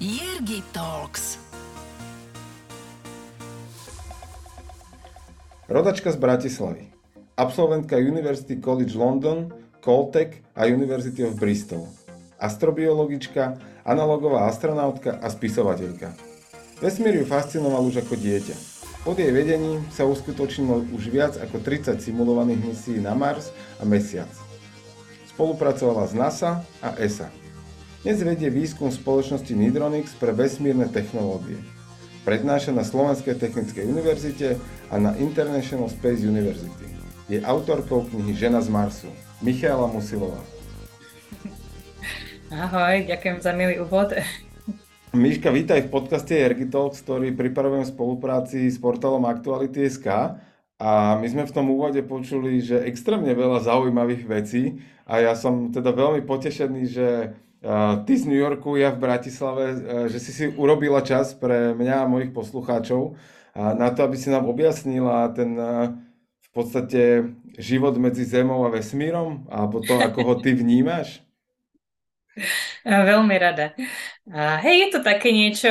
Jirgi Talks. Rodačka z Bratislavy. Absolventka University College London, Caltech a University of Bristol. Astrobiologička, analogová astronautka a spisovateľka. Vesmír ju fascinoval už ako dieťa. Pod jej vedením sa uskutočnilo už viac ako 30 simulovaných misií na Mars a Mesiac. Spolupracovala s NASA a ESA. Dnes vedie výskum spoločnosti Nidronix pre vesmírne technológie. Prednáša na Slovenskej technickej univerzite a na International Space University. Je autorkou knihy Žena z Marsu. Michaela Musilová. Ahoj, ďakujem za milý úvod. Miška, vítaj v podcaste Ergitalks, ktorý pripravujem v spolupráci s portálom Aktuality.sk a my sme v tom úvode počuli, že extrémne veľa zaujímavých vecí a ja som teda veľmi potešený, že ty z New Yorku, ja v Bratislave, že si si urobila čas pre mňa a mojich poslucháčov na to, aby si nám objasnila ten v podstate život medzi Zemou a vesmírom a potom ako ho ty vnímaš. Veľmi rada. A hej, je to také niečo,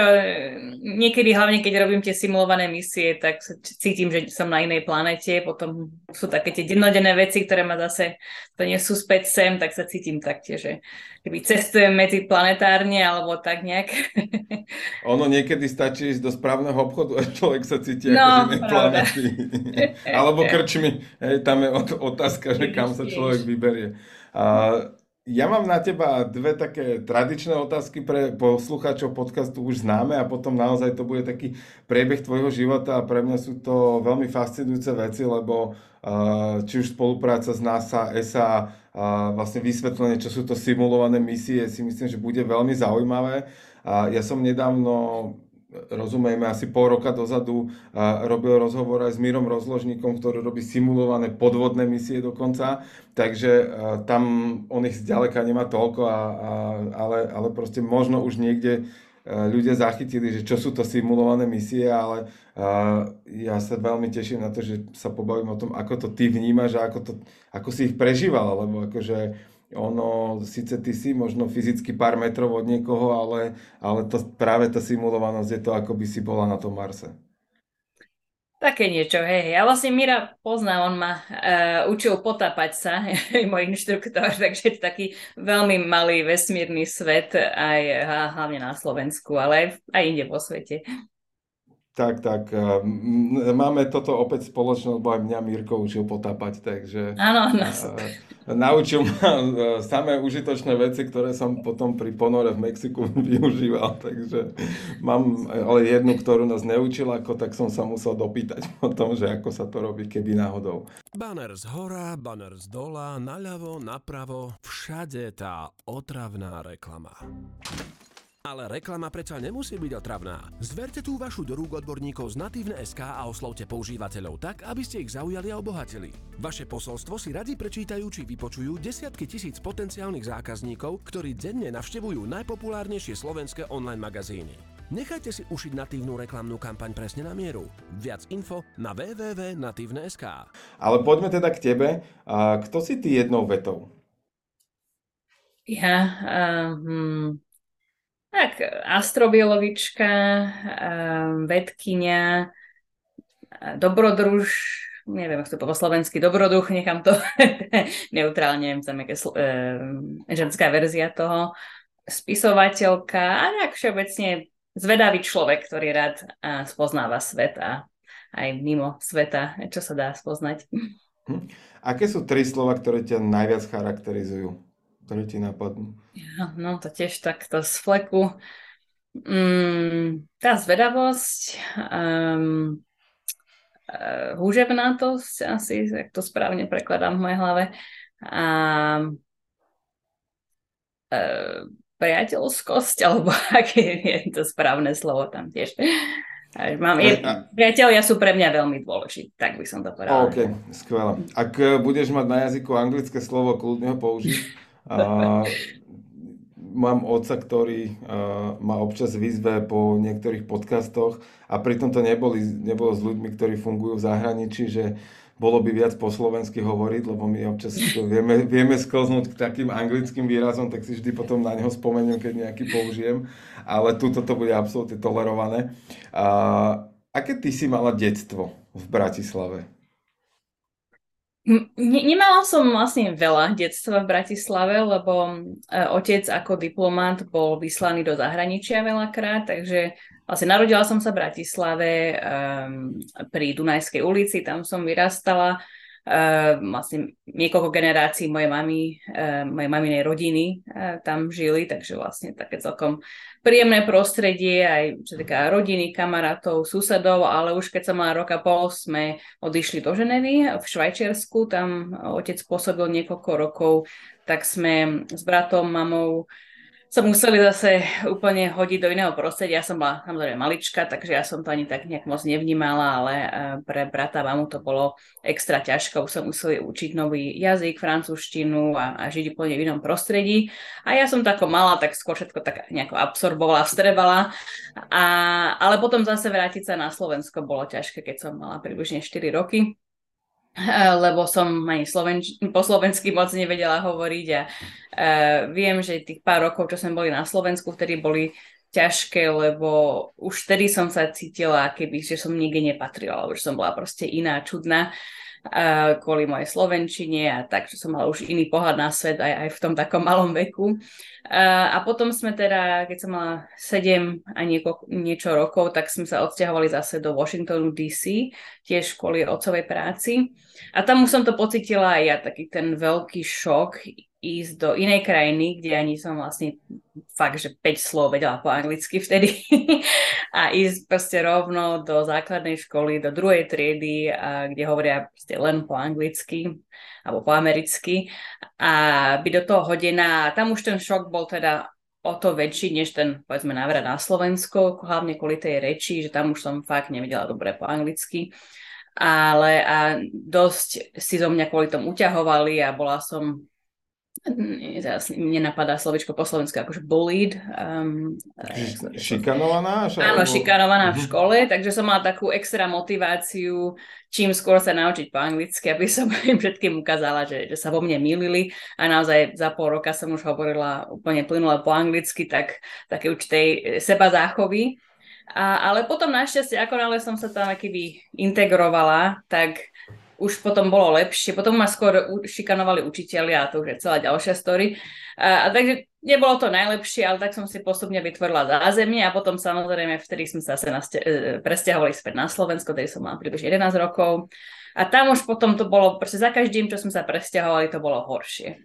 niekedy hlavne keď robím tie simulované misie, tak cítim, že som na inej planete, potom sú také tie dennodenné veci, ktoré ma zase to nie sú späť sem, tak sa cítim taktiež, že keby cestujem medzi planetárne alebo tak nejak. Ono niekedy stačí ísť do správneho obchodu a človek sa cíti no, ako z inej planety. alebo krčmi, hej, tam je otázka, že kam sa človek vyberie. A ja mám na teba dve také tradičné otázky pre poslucháčov podcastu už známe a potom naozaj to bude taký priebeh tvojho života a pre mňa sú to veľmi fascinujúce veci, lebo uh, či už spolupráca s NASA, ESA, uh, vlastne vysvetlenie, čo sú to simulované misie, si myslím, že bude veľmi zaujímavé. Ja som nedávno rozumieme, asi pol roka dozadu robil rozhovor aj s Mírom Rozložníkom, ktorý robí simulované podvodné misie dokonca, takže tam on ich zďaleka nemá toľko, a, a, ale, ale proste možno už niekde ľudia zachytili, že čo sú to simulované misie, ale ja sa veľmi teším na to, že sa pobavím o tom, ako to ty vnímaš a ako, to, ako si ich prežíval, lebo akože ono, síce ty si možno fyzicky pár metrov od niekoho, ale, ale to, práve tá simulovanosť je to, ako by si bola na tom Marse. Také niečo, hej, hej. A vlastne Mira pozná, on ma uh, učil potápať sa, môj inštruktor, takže taký veľmi malý vesmírny svet, aj hlavne na Slovensku, ale aj, aj inde vo svete. Tak, tak. Máme toto opäť spoločnosť, bo aj mňa Mirko učil potápať, takže... Áno, áno. Naučil ma samé užitočné veci, ktoré som potom pri ponore v Mexiku využíval, takže mám ale jednu, ktorú nás neučil, ako tak som sa musel dopýtať o tom, že ako sa to robí, keby náhodou. Banner z hora, banner z dola, naľavo, napravo, všade tá otravná reklama. Ale reklama predsa nemusí byť otravná. Zverte tú vašu do rúk odborníkov z Natívne SK a oslovte používateľov tak, aby ste ich zaujali a obohatili. Vaše posolstvo si radi prečítajú či vypočujú desiatky tisíc potenciálnych zákazníkov, ktorí denne navštevujú najpopulárnejšie slovenské online magazíny. Nechajte si ušiť natívnu reklamnú kampaň presne na mieru. Viac info na www.natívne.sk Ale poďme teda k tebe. kto si ty jednou vetou? Ja, hmm, tak, astrobiologička, vedkynia, dobrodruž, neviem, ako to po slovensky, dobroduch, nechám to neutrálne, neviem, tam je ženská verzia toho, spisovateľka a tak všeobecne zvedavý človek, ktorý rád spoznáva svet a aj mimo sveta, čo sa dá spoznať. Hm. Aké sú tri slova, ktoré ťa najviac charakterizujú? Ktoré ti napadnú? Ja, no to tiež takto z fleku. Mm, tá zvedavosť, um, uh, húževnátosť, asi, ak to správne prekladám v mojej hlave, a uh, priateľskosť, alebo aké je to správne slovo tam tiež. Mám, je, priatelia sú pre mňa veľmi dôležití, tak by som to povedala. OK, skvelé. Ak budeš mať na jazyku anglické slovo, kľudne ho použiť. A mám otca, ktorý ma občas vyzve po niektorých podcastoch a pritom to neboli, nebolo s ľuďmi, ktorí fungujú v zahraničí, že bolo by viac po slovensky hovoriť, lebo my občas vieme, vieme sklznúť k takým anglickým výrazom, tak si vždy potom na neho spomeniem, keď nejaký použijem, ale tuto to bude absolútne tolerované. A, aké ty si mala detstvo v Bratislave? Ne, nemala som vlastne veľa detstva v Bratislave, lebo e, otec ako diplomat bol vyslaný do zahraničia veľakrát, takže vlastne narodila som sa v Bratislave um, pri Dunajskej ulici, tam som vyrastala. Uh, vlastne niekoľko generácií mojej mamy, uh, mojej maminej rodiny uh, tam žili, takže vlastne také celkom príjemné prostredie, aj čo týka rodiny, kamarátov, susedov, ale už keď som mala roka pol, sme odišli do Ženevy v Švajčiarsku, tam otec pôsobil niekoľko rokov, tak sme s bratom, mamou sa museli zase úplne hodiť do iného prostredia. Ja som bola samozrejme malička, takže ja som to ani tak nejak moc nevnímala, ale eh, pre brata mamu to bolo extra ťažké. Už sa museli učiť nový jazyk, francúzštinu a, a žiť úplne v inom prostredí. A ja som tako mala, tak skôr všetko tak nejako absorbovala, vstrebala. A, ale potom zase vrátiť sa na Slovensko bolo ťažké, keď som mala približne 4 roky lebo som ani slovenč- po slovensky moc nevedela hovoriť a uh, viem, že tých pár rokov, čo sme boli na Slovensku, vtedy boli ťažké, lebo už vtedy som sa cítila, keby, že som nikde nepatrila, už som bola proste iná, čudná kvôli mojej slovenčine a tak, že som mala už iný pohľad na svet aj, aj v tom takom malom veku. Uh, a potom sme teda, keď som mala 7 a nieko, niečo rokov, tak sme sa odsťahovali zase do Washingtonu DC, tiež kvôli otcovej práci. A tam už som to pocitila aj ja, taký ten veľký šok ísť do inej krajiny, kde ani som vlastne fakt, že 5 slov vedela po anglicky vtedy a ísť proste rovno do základnej školy, do druhej triedy, a kde hovoria proste len po anglicky alebo po americky a byť do toho hodená. Tam už ten šok bol teda o to väčší, než ten, povedzme, návrat na Slovensko, hlavne kvôli tej reči, že tam už som fakt nevedela dobre po anglicky ale a dosť si zo mňa kvôli tomu uťahovali a bola som nenapadá slovičko po slovensku, akože bullied. Um, šikanovaná? Áno, šikanovaná v mhm. škole, takže som mala takú extra motiváciu, čím skôr sa naučiť po anglicky, aby som im všetkým ukázala, že, že sa vo mne milili a naozaj za pol roka som už hovorila úplne plynule po anglicky, tak také určitej seba záchovy. A, ale potom našťastie, ako nále som sa tam keby integrovala, tak už potom bolo lepšie. Potom ma skôr šikanovali učiteľi a to už je celá ďalšia story. A, a takže nebolo to najlepšie, ale tak som si postupne vytvorila zázemie a potom samozrejme vtedy sme sa naste- presťahovali späť na Slovensko, tedy som mala približne 11 rokov. A tam už potom to bolo, proste za každým, čo sme sa presťahovali, to bolo horšie.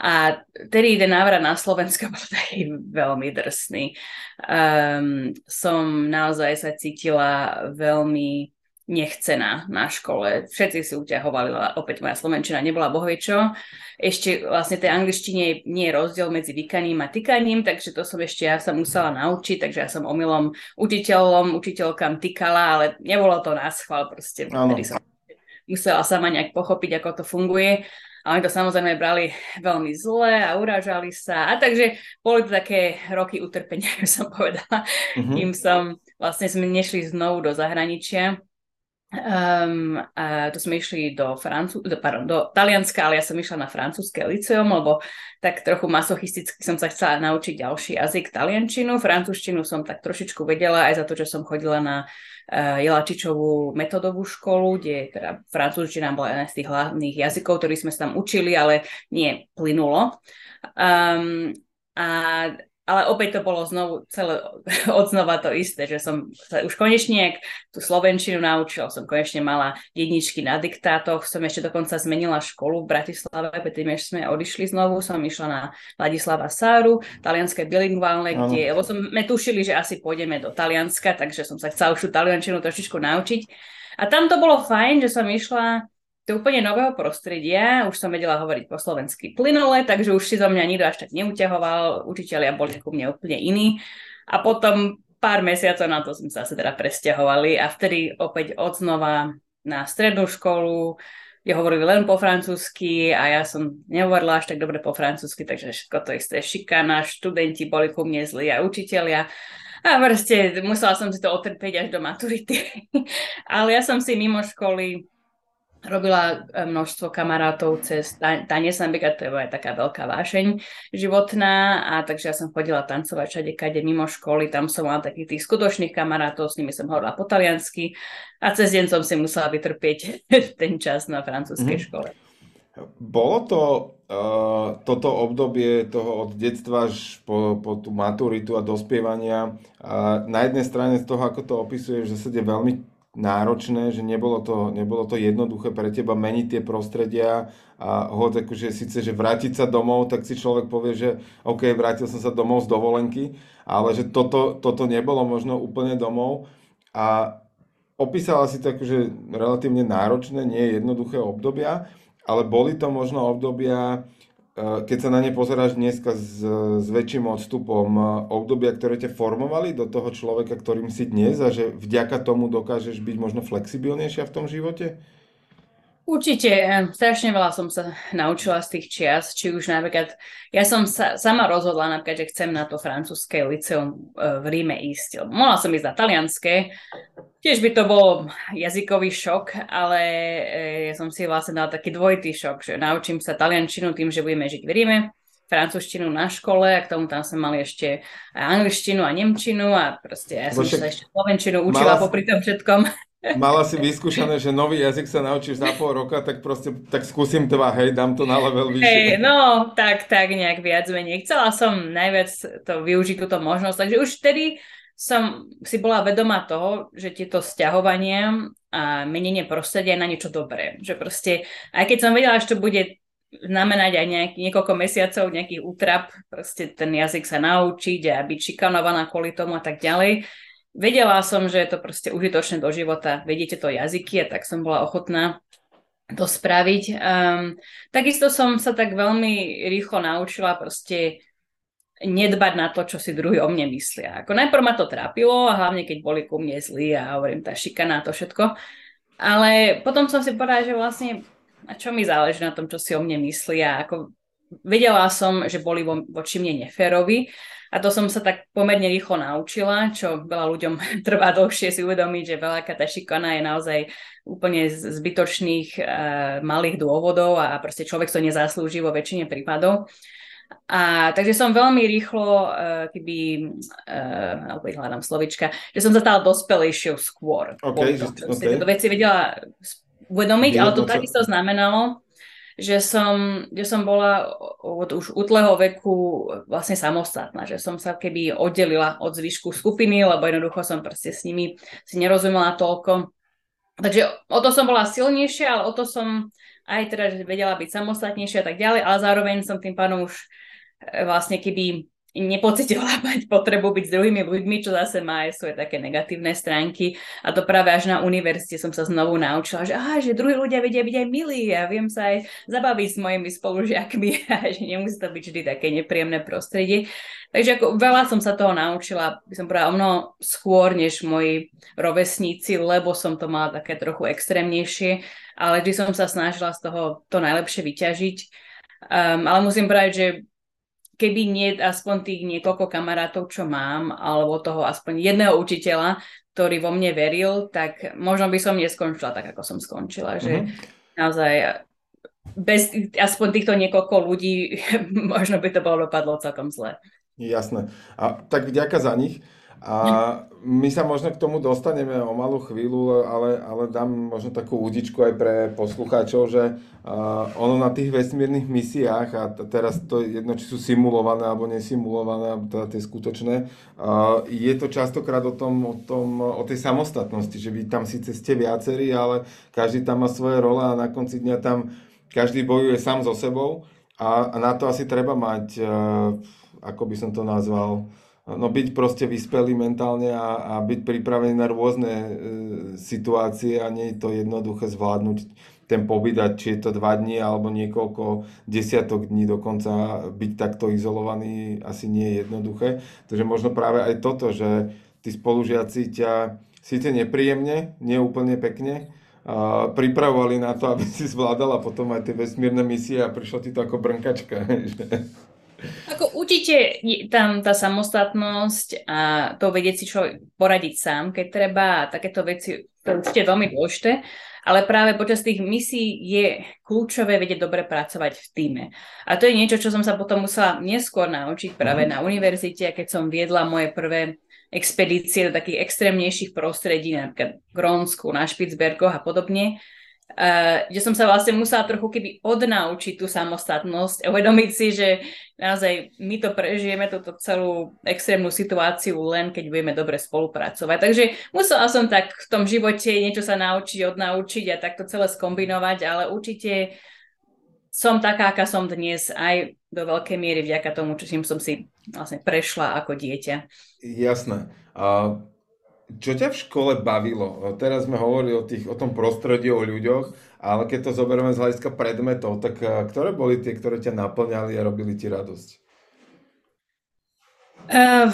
A tedy ten návrat na Slovensko bol taký veľmi drsný. Um, som naozaj sa cítila veľmi nechcená na škole. Všetci si uťahovali, opäť moja slovenčina nebola bohvie čo. Ešte vlastne tej angličtine nie je rozdiel medzi vykaním a tykaním, takže to som ešte ja sa musela naučiť, takže ja som omylom učiteľom, učiteľkám tykala, ale nebolo to na schvál, proste som musela sama nejak pochopiť, ako to funguje. A oni to samozrejme brali veľmi zle a urážali sa. A takže boli to také roky utrpenia, ako som povedala. Mm-hmm. Kým som, vlastne sme nešli znovu do zahraničia. Um, a to sme išli do, Francú- do, pardon, do Talianska, ale ja som išla na francúzske liceum, lebo tak trochu masochisticky som sa chcela naučiť ďalší jazyk, taliančinu. Francúzštinu som tak trošičku vedela aj za to, že som chodila na uh, Jelačičovú metodovú školu, kde teda francúzština bola jeden z tých hlavných jazykov, ktorý sme sa tam učili, ale nie plynulo. Um, a ale opäť to bolo znovu celé od znova to isté, že som sa už konečne tú slovenčinu naučila, som konečne mala jedničky na diktátoch, som ešte dokonca zmenila školu v Bratislave, predtým, než sme odišli znovu, som išla na Vladislava Sáru, talianské bilingválne, kde, lebo sme tušili, že asi pôjdeme do Talianska, takže som sa chcela už tú taliančinu trošičku naučiť. A tam to bolo fajn, že som išla do úplne nového prostredia, už som vedela hovoriť po slovensky plynule, takže už si zo mňa nikto až tak neuťahoval, učiteľia boli ku mne úplne iní. A potom pár mesiacov na to sme sa teda presťahovali a vtedy opäť odznova na strednú školu, kde hovorili len po francúzsky a ja som nehovorila až tak dobre po francúzsky, takže všetko to isté šikana, študenti boli ku mne zlí a učiteľia. A proste musela som si to otrpieť až do maturity. Ale ja som si mimo školy robila e, množstvo kamarátov cez tanec, napríklad to je taká veľká vášeň životná a takže ja som chodila tancovať všade, kade mimo školy, tam som mala takých tých skutočných kamarátov, s nimi som hovorila po taliansky a cez deň som si musela vytrpieť ten čas na francúzskej mm-hmm. škole. Bolo to uh, toto obdobie toho od detstva až po, po tú maturitu a dospievania uh, na jednej strane z toho, ako to opisuješ, že sa veľmi náročné, že nebolo to, nebolo to jednoduché pre teba meniť tie prostredia a hoď akože síce, že vrátiť sa domov, tak si človek povie, že OK, vrátil som sa domov z dovolenky, ale že toto, toto nebolo možno úplne domov. A opísala si to akože relatívne náročné, nie jednoduché obdobia, ale boli to možno obdobia, keď sa na ne pozeráš dneska s, s väčším odstupom, eh, obdobia, ktoré ťa formovali do toho človeka, ktorým si dnes a že vďaka tomu dokážeš byť možno flexibilnejšia v tom živote? Určite, strašne veľa som sa naučila z tých čias, či už napríklad, ja som sa sama rozhodla napríklad, že chcem na to francúzske liceum e, v Ríme ísť. Mohla som ísť na talianské, tiež by to bol jazykový šok, ale e, ja som si vlastne dala taký dvojitý šok, že naučím sa taliančinu tým, že budeme žiť v Ríme, francúzštinu na škole a k tomu tam sme mali ešte angličtinu a nemčinu a proste ja som sa ešte slovenčinu učila mala... popri tom všetkom. Mala si vyskúšané, že nový jazyk sa naučíš za pol roka, tak proste tak skúsim dva, hej, dám to na level vyššie. Hey, no, tak, tak nejak viac menej. Chcela som najviac to využiť túto možnosť, takže už vtedy som si bola vedomá toho, že tieto sťahovania a menenie prostredia je na niečo dobré. Že proste, aj keď som vedela, že to bude znamenať aj nejaký, niekoľko mesiacov nejaký útrap, proste ten jazyk sa naučiť a byť šikanovaná kvôli tomu a tak ďalej, vedela som, že je to proste užitočné do života, vedíte to jazyky a tak som bola ochotná to spraviť. Um, takisto som sa tak veľmi rýchlo naučila proste nedbať na to, čo si druhý o mne myslia. Ako najprv ma to trápilo, a hlavne keď boli ku mne zlí a hovorím, tá šikana a to všetko. Ale potom som si povedala, že vlastne a čo mi záleží na tom, čo si o mne myslia. Ako vedela som, že boli vo, voči mne neférovi a to som sa tak pomerne rýchlo naučila, čo veľa ľuďom trvá dlhšie si uvedomiť, že veľká tá šikana je naozaj úplne zbytočných uh, malých dôvodov a proste človek to nezaslúži vo väčšine prípadov. A takže som veľmi rýchlo, uh, keby, uh, alebo hľadám slovička, že som sa stala dospelejšou skôr. Okay, že, okay. Veci vedela uvedomiť, ale to takisto znamenalo, že som, že som bola od už útleho veku vlastne samostatná, že som sa keby oddelila od zvyšku skupiny, lebo jednoducho som proste s nimi si nerozumela toľko. Takže o to som bola silnejšia, ale o to som aj teda vedela byť samostatnejšia a tak ďalej, ale zároveň som tým pánom už e, vlastne keby nepocitila mať potrebu byť s druhými ľuďmi, čo zase má aj svoje také negatívne stránky. A to práve až na univerzite som sa znovu naučila, že, aha, že druhí ľudia vedia byť aj milí a viem sa aj zabaviť s mojimi spolužiakmi a že nemusí to byť vždy také nepríjemné prostredie. Takže ako veľa som sa toho naučila, by som povedala, o mnoho skôr než moji rovesníci, lebo som to mala také trochu extrémnejšie, ale vždy som sa snažila z toho to najlepšie vyťažiť. Um, ale musím povedať, že keby nie aspoň tých niekoľko kamarátov, čo mám, alebo toho aspoň jedného učiteľa, ktorý vo mne veril, tak možno by som neskončila tak, ako som skončila. Že mm-hmm. naozaj bez aspoň týchto niekoľko ľudí možno by to bolo dopadlo celkom zle. Jasné. A tak vďaka za nich. A my sa možno k tomu dostaneme o malú chvíľu, ale, ale dám možno takú údičku aj pre poslucháčov, že uh, ono na tých vesmírnych misiách, a t- teraz to jedno, či sú simulované alebo nesimulované, teda tie skutočné, uh, je to častokrát o, tom, o, tom, o tej samostatnosti, že vy tam síce ste viacerí, ale každý tam má svoje role a na konci dňa tam každý bojuje sám so sebou. A, a na to asi treba mať, uh, ako by som to nazval, no byť proste vyspelý mentálne a, a byť pripravený na rôzne e, situácie a nie je to jednoduché zvládnuť ten pobyt a či je to dva dní alebo niekoľko desiatok dní dokonca byť takto izolovaný asi nie je jednoduché. Takže možno práve aj toto, že tí spolužiaci ťa síce nepríjemne, nie úplne pekne, a pripravovali na to, aby si zvládala potom aj tie vesmírne misie a prišlo ti to ako brnkačka. Ako určite tam tá samostatnosť a to vedieť si človek poradiť sám, keď treba takéto veci to je určite veľmi dôležité, ale práve počas tých misií je kľúčové vedieť dobre pracovať v týme. A to je niečo, čo som sa potom musela neskôr naučiť práve mhm. na univerzite, keď som viedla moje prvé expedície do takých extrémnejších prostredí, napríklad Grónsku, na Špicbergoch a podobne, Uh, že som sa vlastne musela trochu keby odnaučiť tú samostatnosť a uvedomiť si, že naozaj my to prežijeme, túto celú extrémnu situáciu len keď budeme dobre spolupracovať. Takže musela som tak v tom živote niečo sa naučiť, odnaučiť a takto celé skombinovať, ale určite som taká, aká som dnes aj do veľkej miery vďaka tomu, čím som si vlastne prešla ako dieťa. Jasné. A čo ťa v škole bavilo? Teraz sme hovorili o, tých, o tom prostredí, o ľuďoch, ale keď to zoberieme z hľadiska predmetov, tak eh, ktoré boli tie, ktoré ťa naplňali a robili ti radosť? Uh,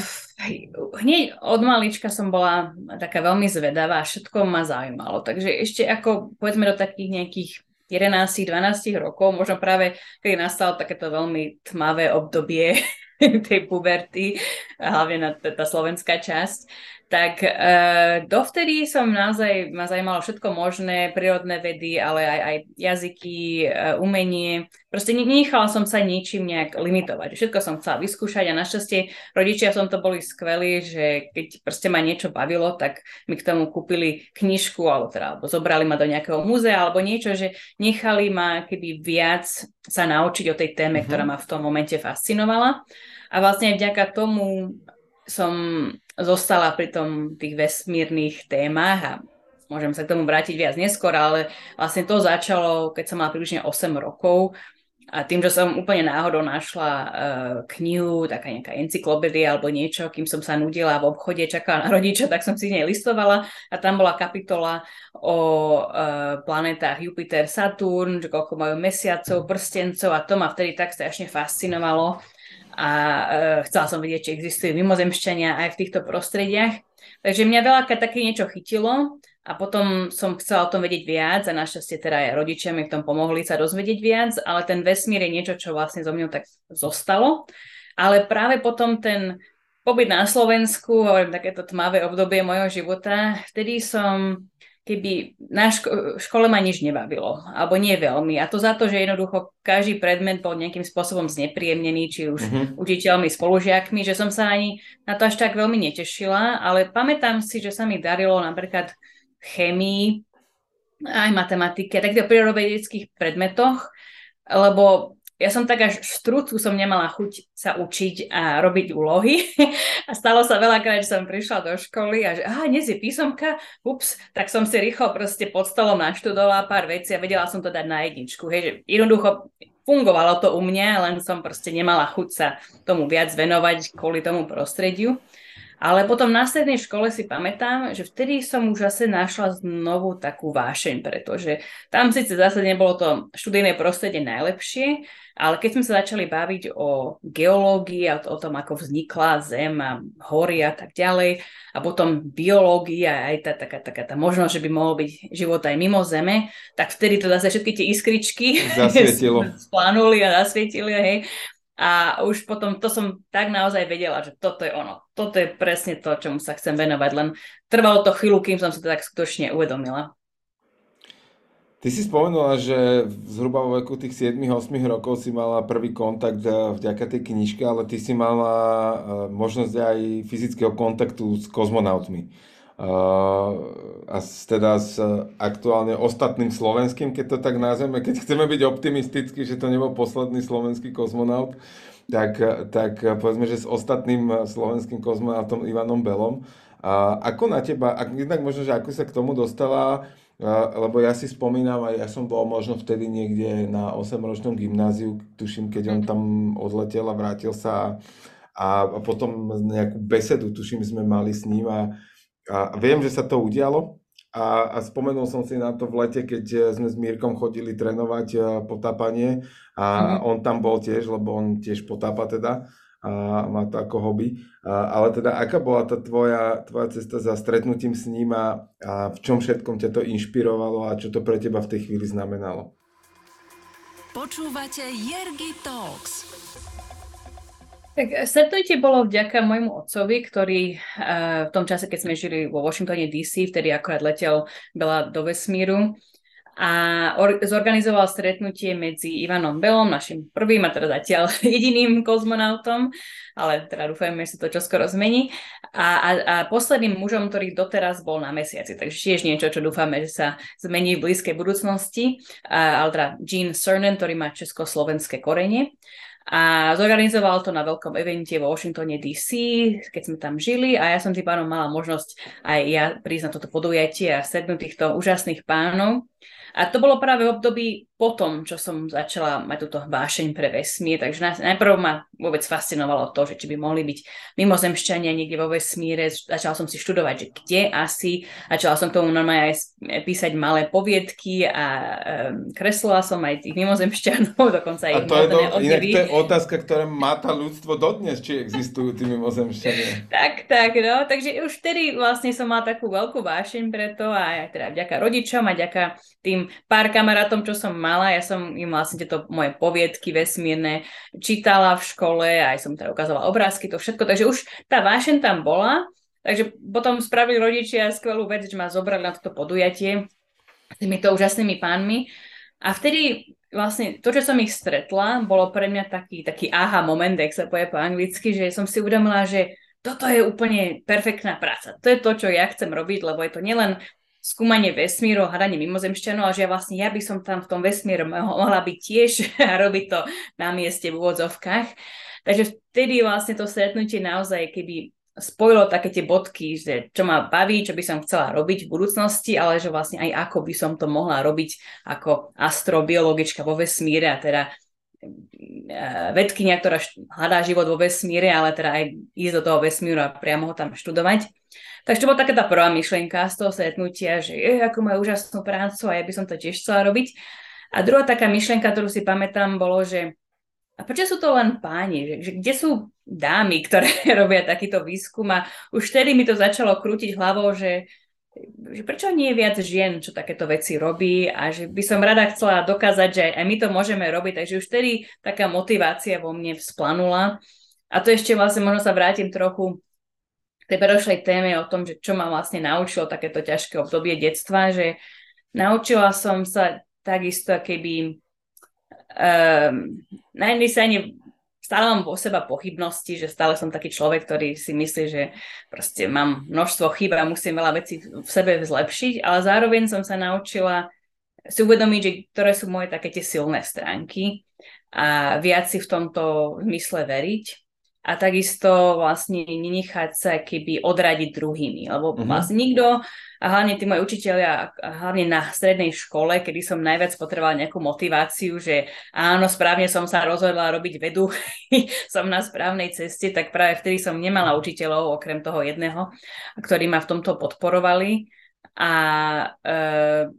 hneď od malička som bola taká veľmi zvedavá a všetko ma zaujímalo. Takže ešte ako povedzme do takých nejakých 11-12 rokov, možno práve keď nastalo takéto veľmi tmavé obdobie tej puberty, hlavne na tá slovenská časť, tak uh, dovtedy som naozaj, ma zajímalo všetko možné, prírodné vedy, ale aj, aj jazyky, uh, umenie. Proste nechala som sa ničím nejak limitovať. Všetko som chcela vyskúšať a našťastie rodičia v tomto boli skvelí, že keď proste ma niečo bavilo, tak mi k tomu kúpili knižku alebo, teda, alebo zobrali ma do nejakého múzea alebo niečo, že nechali ma keby viac sa naučiť o tej téme, uh-huh. ktorá ma v tom momente fascinovala. A vlastne vďaka tomu som zostala pri tom tých vesmírnych témach a môžem sa k tomu vrátiť viac neskôr, ale vlastne to začalo, keď som mala približne 8 rokov a tým, že som úplne náhodou našla uh, knihu, taká nejaká encyklopédia alebo niečo, kým som sa nudila v obchode, čakala na rodiča, tak som si nej listovala a tam bola kapitola o uh, planetách Jupiter, Saturn, že koľko majú mesiacov, prstencov a to ma vtedy tak strašne fascinovalo a uh, chcela som vedieť, či existujú mimozemšťania aj v týchto prostrediach. Takže mňa veľa také niečo chytilo a potom som chcela o tom vedieť viac a našťastie teda aj rodičia mi v tom pomohli sa dozvedieť viac, ale ten vesmír je niečo, čo vlastne zo mňou tak zostalo. Ale práve potom ten pobyt na Slovensku, hovorím takéto tmavé obdobie mojho života, vtedy som keby na ško- škole ma nič nebavilo, alebo nie veľmi. A to za to, že jednoducho každý predmet bol nejakým spôsobom znepríjemnený, či už uh-huh. učiteľmi, spolužiakmi, že som sa ani na to až tak veľmi netešila, ale pamätám si, že sa mi darilo napríklad chemii, aj matematike, takýchto prírodovedeckých predmetoch, lebo ja som tak až v som nemala chuť sa učiť a robiť úlohy. a stalo sa veľakrát, že som prišla do školy a že aha, dnes je písomka, ups, tak som si rýchlo proste pod stolom naštudovala pár vecí a vedela som to dať na jedničku. Hej, že jednoducho fungovalo to u mňa, len som proste nemala chuť sa tomu viac venovať kvôli tomu prostrediu. Ale potom na strednej škole si pamätám, že vtedy som už zase našla znovu takú vášeň, pretože tam síce zase nebolo to študijné prostredie najlepšie, ale keď sme sa začali baviť o geológii a o tom, ako vznikla Zem a hory a tak ďalej, a potom biológii a aj tá, taká, taká tá možnosť, že by mohol byť život aj mimo Zeme, tak vtedy to zase všetky tie iskričky splanuli a zasvietili, hej. A už potom to som tak naozaj vedela, že toto je ono. Toto je presne to, čomu sa chcem venovať. Len trvalo to chvíľu, kým som sa to tak skutočne uvedomila. Ty si spomenula, že zhruba vo veku tých 7-8 rokov si mala prvý kontakt eh, vďaka tej knižke, ale ty si mala eh, možnosť aj fyzického kontaktu s kozmonautmi. Eh, a teda s aktuálne ostatným slovenským, keď to tak nazveme, keď chceme byť optimistickí, že to nebol posledný slovenský kozmonaut, tak, tak povedzme, že s ostatným slovenským kozmonautom Ivanom Belom. A ako na teba, ak, jednak možno, že ako sa k tomu dostala, lebo ja si spomínam, aj ja som bol možno vtedy niekde na 8-ročnom gymnáziu, tuším, keď on mhm. tam odletel a vrátil sa a, a potom nejakú besedu, tuším, sme mali s ním a, a viem, že sa to udialo a, a spomenul som si na to v lete, keď sme s Mírkom chodili trénovať potápanie a mm. on tam bol tiež, lebo on tiež potápa teda a má to ako hobby. A, ale teda, aká bola tá tvoja, tvoja cesta za stretnutím s ním a, a v čom všetkom ťa to inšpirovalo a čo to pre teba v tej chvíli znamenalo? Počúvate Jergy Talks. Tak stretnutie bolo vďaka môjmu otcovi, ktorý uh, v tom čase, keď sme žili vo Washingtone DC, vtedy akorát letel veľa do vesmíru, a or- zorganizoval stretnutie medzi Ivanom Belom, našim prvým a teda zatiaľ jediným kozmonautom, ale teda dúfajme, že sa to čoskoro zmení, a, a, a posledným mužom, ktorý doteraz bol na mesiaci. Takže tiež niečo, čo dúfame, že sa zmení v blízkej budúcnosti. A, ale teda Gene Cernan, ktorý má československé korene. A zorganizoval to na veľkom evente vo Washingtone DC, keď sme tam žili a ja som tým pánom mala možnosť aj ja prísť na toto podujatie a sednúť týchto úžasných pánov. A to bolo práve v období potom, čo som začala mať túto vášeň pre vesmír. Takže najprv ma vôbec fascinovalo to, že či by mohli byť mimozemšťania niekde vo vesmíre. Začala som si študovať, že kde asi. Začala som k tomu normálne aj písať malé poviedky a um, kreslila som aj tých mimozemšťanov, dokonca aj a to je, do, inak to je otázka, ktorá má tá ľudstvo dodnes, či existujú tí mimozemšťania. tak, tak, no. Takže už vtedy vlastne som mala takú veľkú vášeň pre to a teda vďaka rodičom a vďaka tým pár kamarátom, čo som mala, ja som im vlastne tieto moje poviedky vesmírne čítala v škole, aj som teda ukazovala obrázky, to všetko, takže už tá vášen tam bola, takže potom spravili rodičia skvelú vec, že ma zobrali na toto podujatie s týmito úžasnými pánmi. A vtedy vlastne to, čo som ich stretla, bolo pre mňa taký, taký aha moment, ak sa povie po anglicky, že som si uvedomila, že toto je úplne perfektná práca. To je to, čo ja chcem robiť, lebo je to nielen skúmanie vesmíru, hľadanie mimozemšťanov a že ja vlastne ja by som tam v tom vesmíru mohla byť tiež a robiť to na mieste v úvodzovkách. Takže vtedy vlastne to stretnutie naozaj keby spojilo také tie bodky, že čo ma baví, čo by som chcela robiť v budúcnosti, ale že vlastne aj ako by som to mohla robiť ako astrobiologička vo vesmíre a teda e, vedkynia, ktorá hľadá život vo vesmíre, ale teda aj ísť do toho vesmíru a priamo ho tam študovať. Takže to bola taká tá prvá myšlienka z toho stretnutia, že je, ako majú úžasnú prácu a ja by som to tiež chcela robiť. A druhá taká myšlienka, ktorú si pamätám, bolo, že a prečo sú to len páni? Že, že kde sú dámy, ktoré robia takýto výskum? A už vtedy mi to začalo krútiť hlavou, že, že prečo nie je viac žien, čo takéto veci robí a že by som rada chcela dokázať, že aj my to môžeme robiť. Takže už vtedy taká motivácia vo mne vzplanula. A to ešte vlastne možno sa vrátim trochu tej predošlej téme o tom, že čo ma vlastne naučilo takéto ťažké obdobie detstva, že naučila som sa takisto keby um, na jednej strane stále mám vo seba pochybnosti, že stále som taký človek, ktorý si myslí, že proste mám množstvo chyb a musím veľa vecí v sebe zlepšiť, ale zároveň som sa naučila si uvedomiť, že ktoré sú moje také tie silné stránky a viac si v tomto zmysle veriť a takisto vlastne nenechať sa keby odradiť druhými, lebo uh-huh. vlastne nikto, a hlavne tí moji učiteľia, hlavne na strednej škole, kedy som najviac potrebovala nejakú motiváciu, že áno, správne som sa rozhodla robiť vedu, som na správnej ceste, tak práve vtedy som nemala učiteľov, okrem toho jedného, ktorí ma v tomto podporovali a e,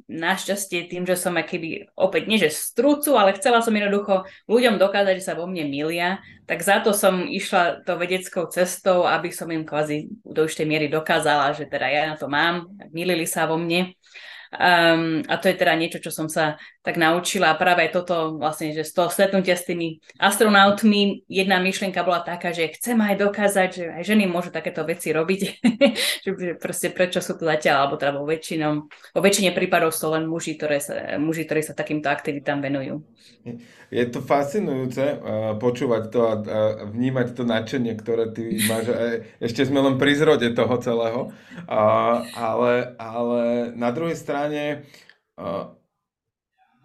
našťastie tým, že som keby opäť nie že strúcu, ale chcela som jednoducho ľuďom dokázať, že sa vo mne milia, tak za to som išla to vedeckou cestou, aby som im kvázi do tej miery dokázala, že teda ja na to mám, milili sa vo mne. Um, a to je teda niečo, čo som sa tak naučila. A práve toto vlastne, že z toho stretnutia s tými astronautmi jedna myšlienka bola taká, že chcem aj dokázať, že aj ženy môžu takéto veci robiť. že proste prečo sú tu zatiaľ, alebo teda vo, väčšinom, vo väčšine prípadov sú len muži, ktoré sa, muži, ktorí sa takýmto aktivitám venujú. Je to fascinujúce uh, počúvať to a, a vnímať to nadšenie, ktoré ty máš. Ešte sme len pri zrode toho celého. Uh, ale, ale na druhej strane uh,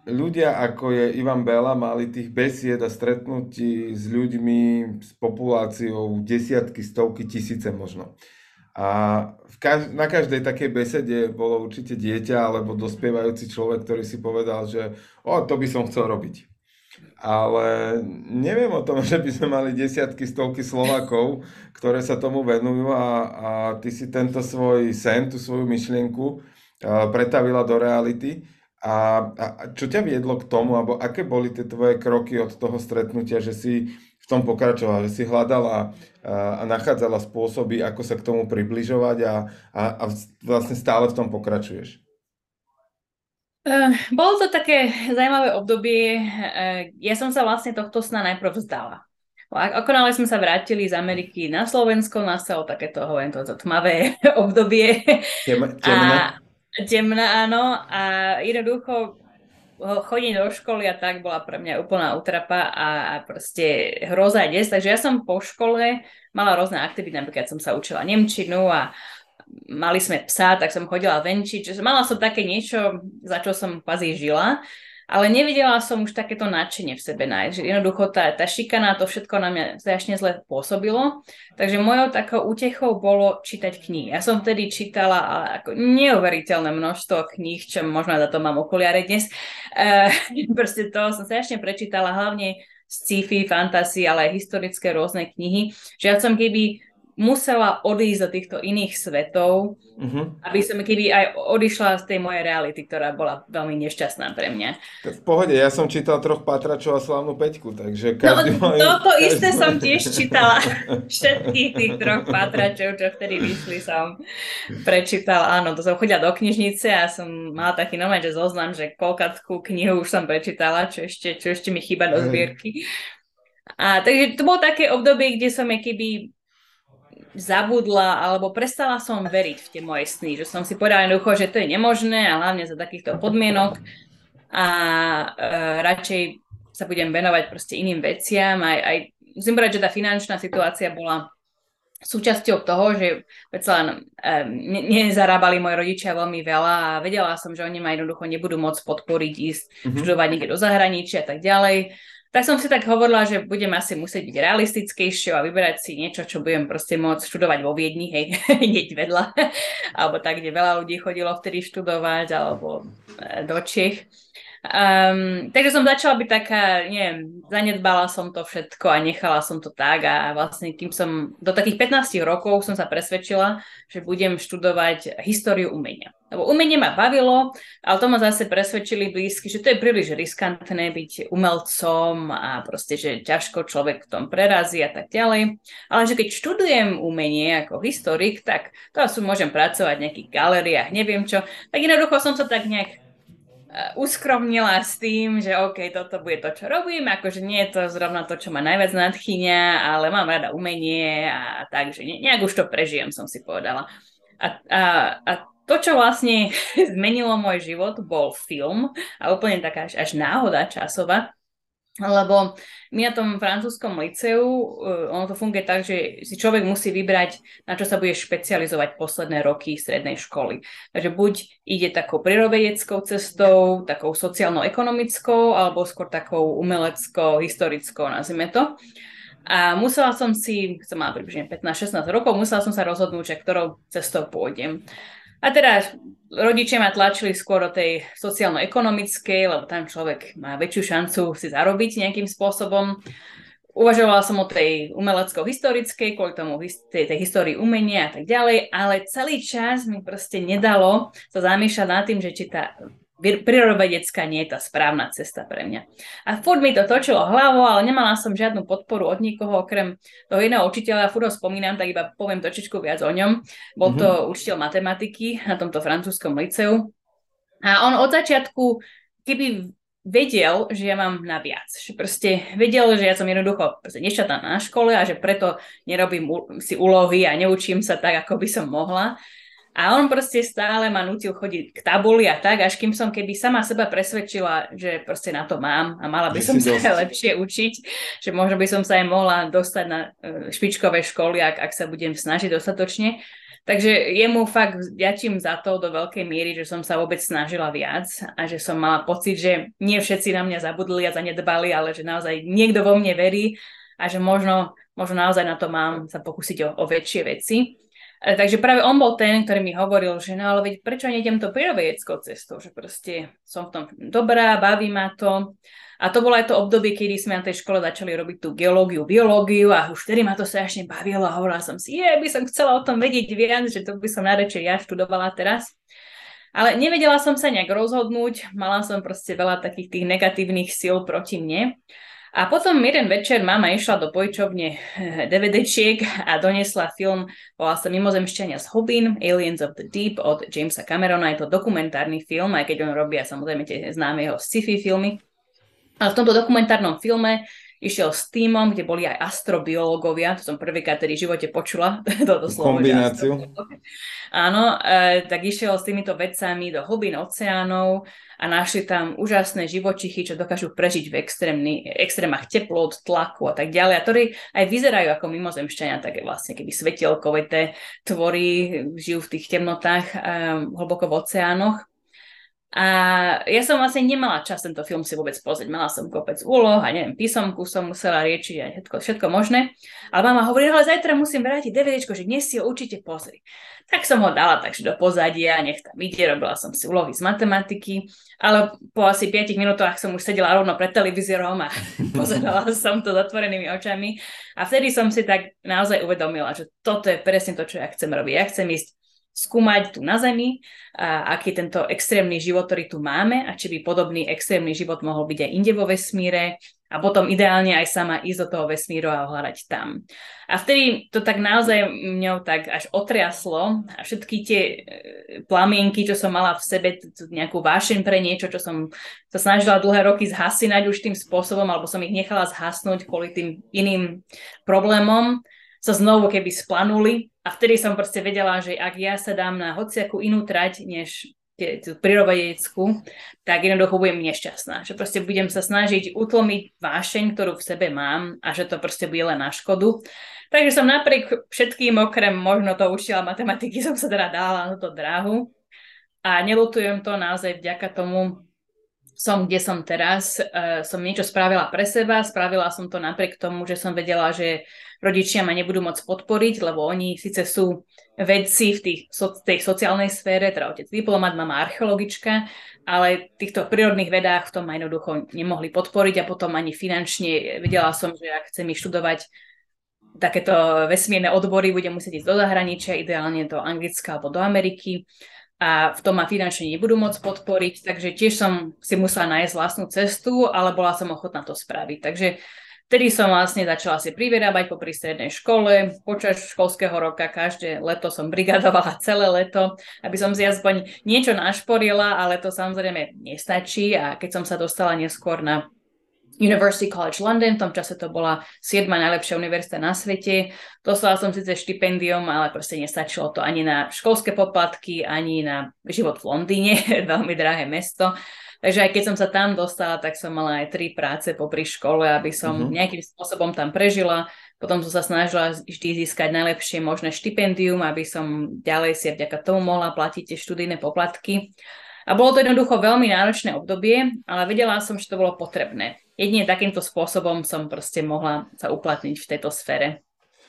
ľudia ako je Ivan Bela mali tých besied a stretnutí s ľuďmi, s populáciou desiatky, stovky, tisíce možno. A kaž- na každej takej besede bolo určite dieťa alebo dospievajúci človek, ktorý si povedal, že o, to by som chcel robiť ale neviem o tom, že by sme mali desiatky, stovky Slovakov, ktoré sa tomu venujú a, a ty si tento svoj sen, tú svoju myšlienku pretavila do reality. A, a čo ťa viedlo k tomu, alebo aké boli tie tvoje kroky od toho stretnutia, že si v tom pokračovala, že si hľadala a, a nachádzala spôsoby, ako sa k tomu približovať a, a, a vlastne stále v tom pokračuješ? Uh, bolo to také zaujímavé obdobie. Ja som sa vlastne tohto sna najprv vzdala. Ako nále sme sa vrátili z Ameriky na Slovensko, nastalo takéto, hovorím to, tmavé obdobie. Tem, temná. A, temná, áno. A jednoducho chodiť do školy a tak bola pre mňa úplná utrapa a, a proste hroza des. Takže ja som po škole mala rôzne aktivity, napríklad som sa učila Nemčinu a mali sme psa, tak som chodila venčiť, čiže mala som také niečo, za čo som kvázi žila ale nevidela som už takéto nadšenie v sebe nájsť. Jednoducho tá, tá šikana, to všetko na mňa strašne zle pôsobilo. Takže mojou takou útechou bolo čítať knihy. Ja som vtedy čítala ako neuveriteľné množstvo kníh, čo možno za to mám okuliare dnes. E, proste to som strašne prečítala, hlavne sci-fi, fantasy, ale aj historické rôzne knihy. Že ja som keby musela odísť do týchto iných svetov, uh-huh. aby som keby aj odišla z tej mojej reality, ktorá bola veľmi nešťastná pre mňa. V pohode, ja som čítal troch Patračov a Slavnú Peťku, takže každý no. Toto každý... isté som tiež čítala. Všetkých tých troch Patračov, čo vtedy vyšli, som prečítala. Áno, to som chodila do knižnice a som mala taký nomad, že zoznam, že koľkatku knihu už som prečítala, čo ešte, čo ešte mi chýba do zbierky. A takže to bolo také obdobie, kde som keby zabudla alebo prestala som veriť v tie moje sny, že som si povedala jednoducho, že to je nemožné a hlavne za takýchto podmienok a e, radšej sa budem venovať proste iným veciam. Aj, aj musím povedať, že tá finančná situácia bola súčasťou toho, že len e, nezarábali moji rodičia veľmi veľa a vedela som, že oni ma jednoducho nebudú môcť podporiť ísť mm-hmm. študovať niekde do zahraničia a tak ďalej tak som si tak hovorila, že budem asi musieť byť realistickejšie a vyberať si niečo, čo budem proste môcť študovať vo Viedni, hej, hneď vedľa, alebo tak, kde veľa ľudí chodilo vtedy študovať, alebo e, do Čech. Um, takže som začala byť taká, neviem, zanedbala som to všetko a nechala som to tak a vlastne kým som do takých 15 rokov som sa presvedčila, že budem študovať históriu umenia. Lebo umenie ma bavilo, ale to ma zase presvedčili blízky, že to je príliš riskantné byť umelcom a proste, že ťažko človek v tom prerazí a tak ďalej. Ale že keď študujem umenie ako historik, tak to asi môžem pracovať v nejakých galériách, neviem čo. Tak jednoducho som sa tak nejak uskromnila s tým, že OK, toto bude to, čo robím, akože nie je to zrovna to, čo ma najviac nadchýňa, ale mám rada umenie a tak, že nejak už to prežijem, som si povedala. A, a, a to, čo vlastne zmenilo môj život, bol film a úplne taká až, až náhoda časová, lebo my na tom francúzskom liceu, uh, ono to funguje tak, že si človek musí vybrať, na čo sa bude špecializovať posledné roky strednej školy. Takže buď ide takou prírovedeckou cestou, takou sociálno-ekonomickou, alebo skôr takou umeleckou, historickou, nazvime to. A musela som si, som mala približne 15-16 rokov, musela som sa rozhodnúť, že ktorou cestou pôjdem. A teda rodičia ma tlačili skôr o tej sociálno-ekonomickej, lebo tam človek má väčšiu šancu si zarobiť nejakým spôsobom. Uvažovala som o tej umelecko-historickej, kvôli tomu tej, tej histórii umenia a tak ďalej, ale celý čas mi proste nedalo sa zamýšľať nad tým, že či tá prírodovedecká nie je tá správna cesta pre mňa. A furt mi to točilo hlavou, ale nemala som žiadnu podporu od nikoho, okrem toho jedného učiteľa, furt ho spomínam, tak iba poviem trošičku viac o ňom. Bol to mm-hmm. učiteľ matematiky na tomto francúzskom liceu. A on od začiatku, keby vedel, že ja mám na viac. Že proste vedel, že ja som jednoducho nešťatná na škole a že preto nerobím si úlohy a neučím sa tak, ako by som mohla. A on proste stále ma nutil chodiť k tabuli a tak, až kým som keby sama seba presvedčila, že proste na to mám a mala by som sa dosť. lepšie učiť, že možno by som sa aj mohla dostať na e, špičkové školy, ak, ak sa budem snažiť dostatočne. Takže jemu fakt vďačím za to do veľkej miery, že som sa vôbec snažila viac a že som mala pocit, že nie všetci na mňa zabudli a zanedbali, ale že naozaj niekto vo mne verí a že možno, možno naozaj na to mám sa pokúsiť o, o väčšie veci. E, takže práve on bol ten, ktorý mi hovoril, že no ale veď prečo nejdem to prírovedeckou cestou, že proste som v tom dobrá, baví ma to. A to bolo aj to obdobie, kedy sme na tej škole začali robiť tú geológiu, biológiu a už vtedy ma to strašne bavilo a hovorila som si, je, by som chcela o tom vedieť viac, že to by som najradšej ja študovala teraz. Ale nevedela som sa nejak rozhodnúť, mala som proste veľa takých tých negatívnych síl proti mne. A potom jeden večer mama išla do pojčovne DVDčiek a donesla film, volá sa Mimozemšťania z Hobin, Aliens of the Deep od Jamesa Camerona. Je to dokumentárny film, aj keď on robí samozrejme tie známe jeho sci-fi filmy. Ale v tomto dokumentárnom filme išiel s týmom, kde boli aj astrobiológovia, to som prvýkrát tedy v živote počula toto slovo. Kombináciu. Áno, e, tak išiel s týmito vedcami do hlbín oceánov a našli tam úžasné živočichy, čo dokážu prežiť v extrémach teplot, tlaku a tak ďalej, a ktorí aj vyzerajú ako mimozemšťania, také vlastne keby svetelkové tvory, žijú v tých temnotách um, hlboko v oceánoch. A ja som vlastne nemala čas tento film si vôbec pozrieť. Mala som kopec úloh a neviem, písomku som musela riečiť a všetko, všetko možné. Ale mama hovorí, ale zajtra musím vrátiť DVDčko, že dnes si ho určite pozri. Tak som ho dala takže do pozadia, nech tam ide, robila som si úlohy z matematiky, ale po asi 5 minútach som už sedela rovno pred televízorom a pozerala som to zatvorenými očami. A vtedy som si tak naozaj uvedomila, že toto je presne to, čo ja chcem robiť. Ja chcem ísť skúmať tu na Zemi, a aký tento extrémny život, ktorý tu máme a či by podobný extrémny život mohol byť aj inde vo vesmíre a potom ideálne aj sama ísť do toho vesmíru a hľadať tam. A vtedy to tak naozaj mňou tak až otriaslo a všetky tie e, plamienky, čo som mala v sebe, nejakú vášeň pre niečo, čo som sa snažila dlhé roky zhasinať už tým spôsobom, alebo som ich nechala zhasnúť kvôli tým iným problémom, sa znovu keby splanuli a vtedy som proste vedela, že ak ja sa dám na hociakú inú trať, než prírodovedeckú, tak jednoducho budem nešťastná. Že proste budem sa snažiť utlmiť vášeň, ktorú v sebe mám a že to proste bude len na škodu. Takže som napriek všetkým, okrem možno to učila matematiky, som sa teda dala na túto dráhu. A nelutujem to naozaj vďaka tomu, som, kde som teraz, uh, som niečo spravila pre seba, spravila som to napriek tomu, že som vedela, že rodičia ma nebudú môcť podporiť, lebo oni síce sú vedci v tých, so, tej sociálnej sfére, teda otec diplomat, mama archeologička, ale v týchto prírodných vedách v tom ma jednoducho nemohli podporiť a potom ani finančne vedela som, že ak chcem študovať takéto vesmírne odbory, budem musieť ísť do zahraničia, ideálne do Anglicka alebo do Ameriky a v tom ma finančne nebudú môcť podporiť, takže tiež som si musela nájsť vlastnú cestu, ale bola som ochotná to spraviť. Takže vtedy som vlastne začala si privyrábať po strednej škole. Počas školského roka každé leto som brigadovala celé leto, aby som si aspoň niečo našporila, ale to samozrejme nestačí a keď som sa dostala neskôr na University College London, v tom čase to bola 7. najlepšia univerzita na svete. Dostala som síce štipendium, ale proste nestačilo to ani na školské poplatky, ani na život v Londýne, veľmi drahé mesto. Takže aj keď som sa tam dostala, tak som mala aj tri práce popri škole, aby som mm-hmm. nejakým spôsobom tam prežila. Potom som sa snažila vždy získať najlepšie možné štipendium, aby som ďalej si vďaka tomu mohla platiť tie študijné poplatky. A bolo to jednoducho veľmi náročné obdobie, ale vedela som, že to bolo potrebné jedine takýmto spôsobom som proste mohla sa uplatniť v tejto sfére.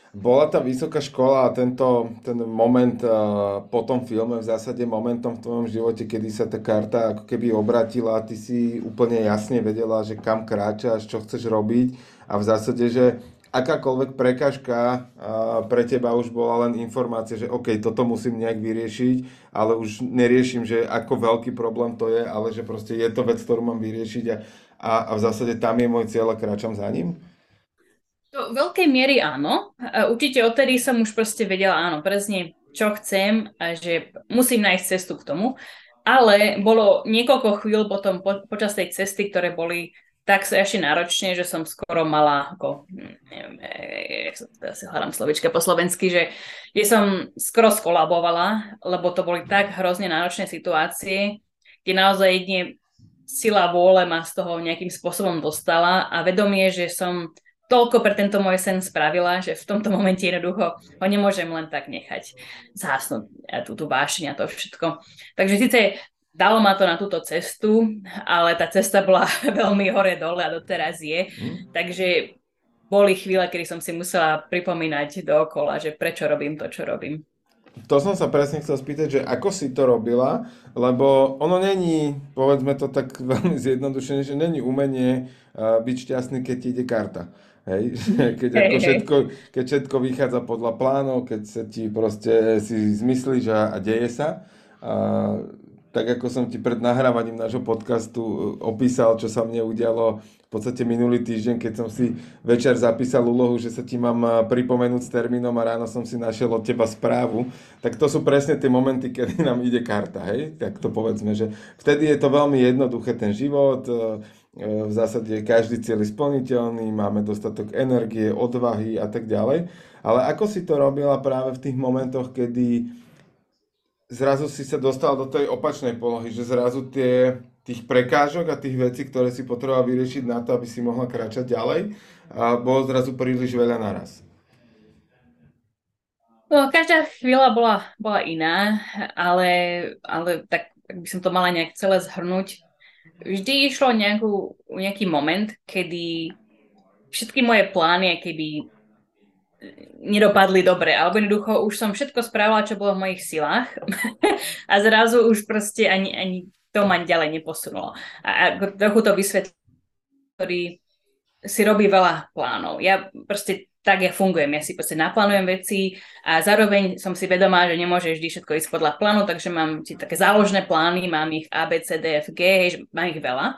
Bola tá vysoká škola a tento ten moment uh, po tom filme v zásade momentom v tvojom živote, kedy sa tá karta ako keby obratila a ty si úplne jasne vedela, že kam kráčaš, čo chceš robiť a v zásade, že akákoľvek prekažka uh, pre teba už bola len informácia, že OK, toto musím nejak vyriešiť, ale už neriešim, že ako veľký problém to je, ale že proste je to vec, ktorú mám vyriešiť a a, a v zásade tam je môj cieľ a kráčam za ním? Do veľkej miery áno. Určite odtedy som už proste vedela, áno, presne čo chcem a že musím nájsť cestu k tomu. Ale bolo niekoľko chvíľ potom po, počas tej cesty, ktoré boli tak strašne náročne, že som skoro mala, ako, neviem, sa teda si hľadám slovička po slovensky, že, že som skoro skolabovala, lebo to boli tak hrozne náročné situácie, kde naozaj jedne sila vôle ma z toho nejakým spôsobom dostala a vedomie, že som toľko pre tento môj sen spravila, že v tomto momente jednoducho ho nemôžem len tak nechať zhasnúť tú, tú vášň a to všetko. Takže síce dalo ma to na túto cestu, ale tá cesta bola veľmi hore-dole a doteraz je. Mm. Takže boli chvíle, kedy som si musela pripomínať dookola, že prečo robím to, čo robím. To som sa presne chcel spýtať, že ako si to robila, lebo ono není, povedzme to tak veľmi zjednodušene, že není umenie uh, byť šťastný, keď ti ide karta. Hej, keď, ako všetko, keď všetko vychádza podľa plánov, keď sa ti proste si zmyslíš a, a deje sa. A, tak ako som ti pred nahrávaním nášho podcastu e, opísal, čo sa mne udialo v podstate minulý týždeň, keď som si večer zapísal úlohu, že sa ti mám pripomenúť s termínom a ráno som si našiel od teba správu, tak to sú presne tie momenty, kedy nám ide karta, hej? Tak to povedzme, že vtedy je to veľmi jednoduché ten život, v zásade každý cieľ splniteľný, máme dostatok energie, odvahy a tak ďalej. Ale ako si to robila práve v tých momentoch, kedy zrazu si sa dostal do tej opačnej polohy, že zrazu tie, tých prekážok a tých vecí, ktoré si potreboval vyriešiť na to, aby si mohla kráčať ďalej, a bolo zrazu príliš veľa naraz. No, každá chvíľa bola, bola iná, ale, ale tak, tak by som to mala nejak celé zhrnúť. Vždy išlo nejakú, nejaký moment, kedy všetky moje plány keby nedopadli dobre, alebo jednoducho už som všetko spravila, čo bolo v mojich silách. A zrazu už proste ani, ani to ma ďalej neposunulo. A, trochu to vysvetlím, ktorý si robí veľa plánov. Ja proste tak ja fungujem. Ja si proste naplánujem veci a zároveň som si vedomá, že nemôže vždy všetko ísť podľa plánu, takže mám také záložné plány, mám ich A, B, C, D, F, G, mám ich veľa.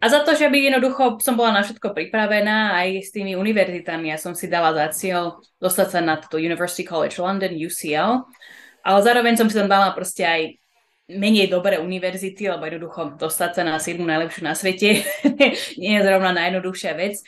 A za to, že by jednoducho som bola na všetko pripravená aj s tými univerzitami, ja som si dala za cieľ dostať sa na to University College London, UCL, ale zároveň som si tam dala proste aj menej dobré univerzity, lebo jednoducho dostať sa na 7 najlepšiu na svete nie je zrovna najjednoduchšia vec.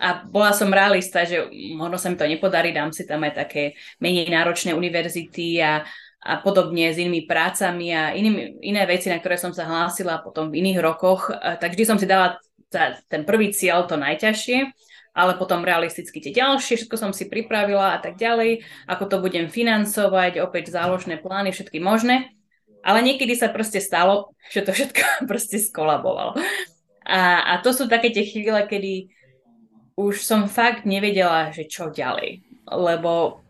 A bola som realista, že možno sa mi to nepodarí, dám si tam aj také menej náročné univerzity a, a podobne s inými prácami a inými, iné veci, na ktoré som sa hlásila potom v iných rokoch. Tak vždy som si dala za ten prvý cieľ to najťažšie, ale potom realisticky tie ďalšie, všetko som si pripravila a tak ďalej, ako to budem financovať, opäť záložné plány, všetky možné. Ale niekedy sa proste stalo, že to všetko proste skolabovalo. A, a to sú také tie chvíle, kedy už som fakt nevedela, že čo ďalej. Lebo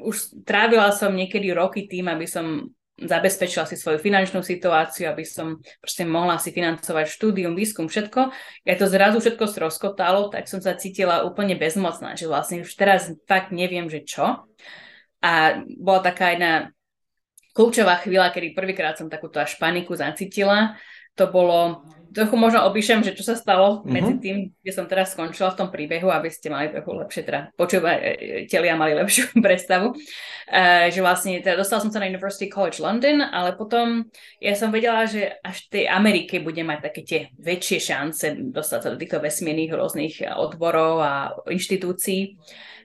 už trávila som niekedy roky tým, aby som zabezpečila si svoju finančnú situáciu, aby som proste mohla si financovať štúdium, výskum, všetko. Ja to zrazu všetko stroskotalo, tak som sa cítila úplne bezmocná, že vlastne už teraz fakt neviem, že čo. A bola taká jedna kľúčová chvíľa, kedy prvýkrát som takúto až paniku zacítila. To bolo trochu možno opíšem, že čo sa stalo uh-huh. medzi tým, kde som teraz skončila v tom príbehu, aby ste mali trochu lepšie, teda počúvateľi a mali lepšiu predstavu. Uh, že vlastne, teda dostala som sa na University College London, ale potom ja som vedela, že až v tej Amerike bude mať také tie väčšie šance dostať sa do týchto vesmírnych rôznych odborov a inštitúcií.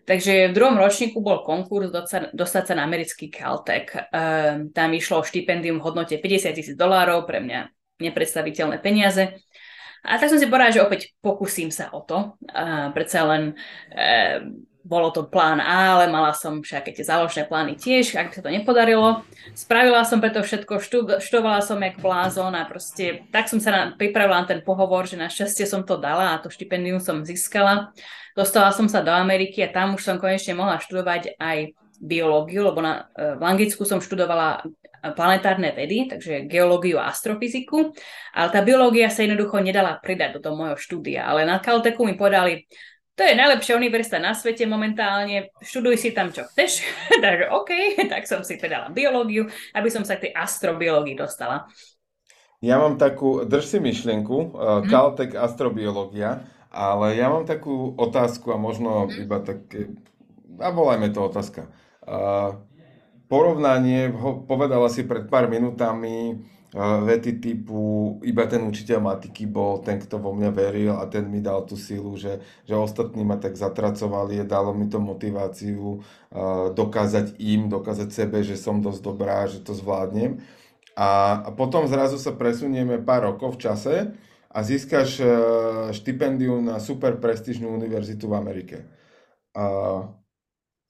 Takže v druhom ročníku bol konkurs dostať sa na americký Caltech. Um, tam išlo štipendium v hodnote 50 tisíc dolárov, pre mňa nepredstaviteľné peniaze. A tak som si povedala, že opäť pokúsim sa o to. A predsa len e, bolo to plán A, ale mala som všaké tie záložné plány tiež, ak sa to nepodarilo. Spravila som preto všetko, študovala som jak blázon a proste tak som sa na, pripravila na ten pohovor, že našťastie som to dala a to štipendium som získala. Dostala som sa do Ameriky a tam už som konečne mohla študovať aj biológiu, lebo na, e, v Anglicku som študovala planetárne vedy, takže geológiu a astrofyziku, ale tá biológia sa jednoducho nedala pridať do toho môjho štúdia. Ale na Caltechu mi povedali, to je najlepšia univerzita na svete momentálne, študuj si tam, čo chceš. takže OK, tak som si predala biológiu, aby som sa k tej astrobiológii dostala. Ja mám takú, drž si myšlienku, uh. Caltech astrobiológia, ale ja mám takú otázku a možno hmm. iba také, a volajme to otázka. Uh, porovnanie, povedala si pred pár minútami vety typu iba ten učiteľ matiky bol ten, kto vo mňa veril a ten mi dal tú silu, že, že ostatní ma tak zatracovali, dalo mi to motiváciu dokázať im, dokázať sebe, že som dosť dobrá, že to zvládnem. A, potom zrazu sa presunieme pár rokov v čase a získaš e, štipendium na super prestížnú univerzitu v Amerike.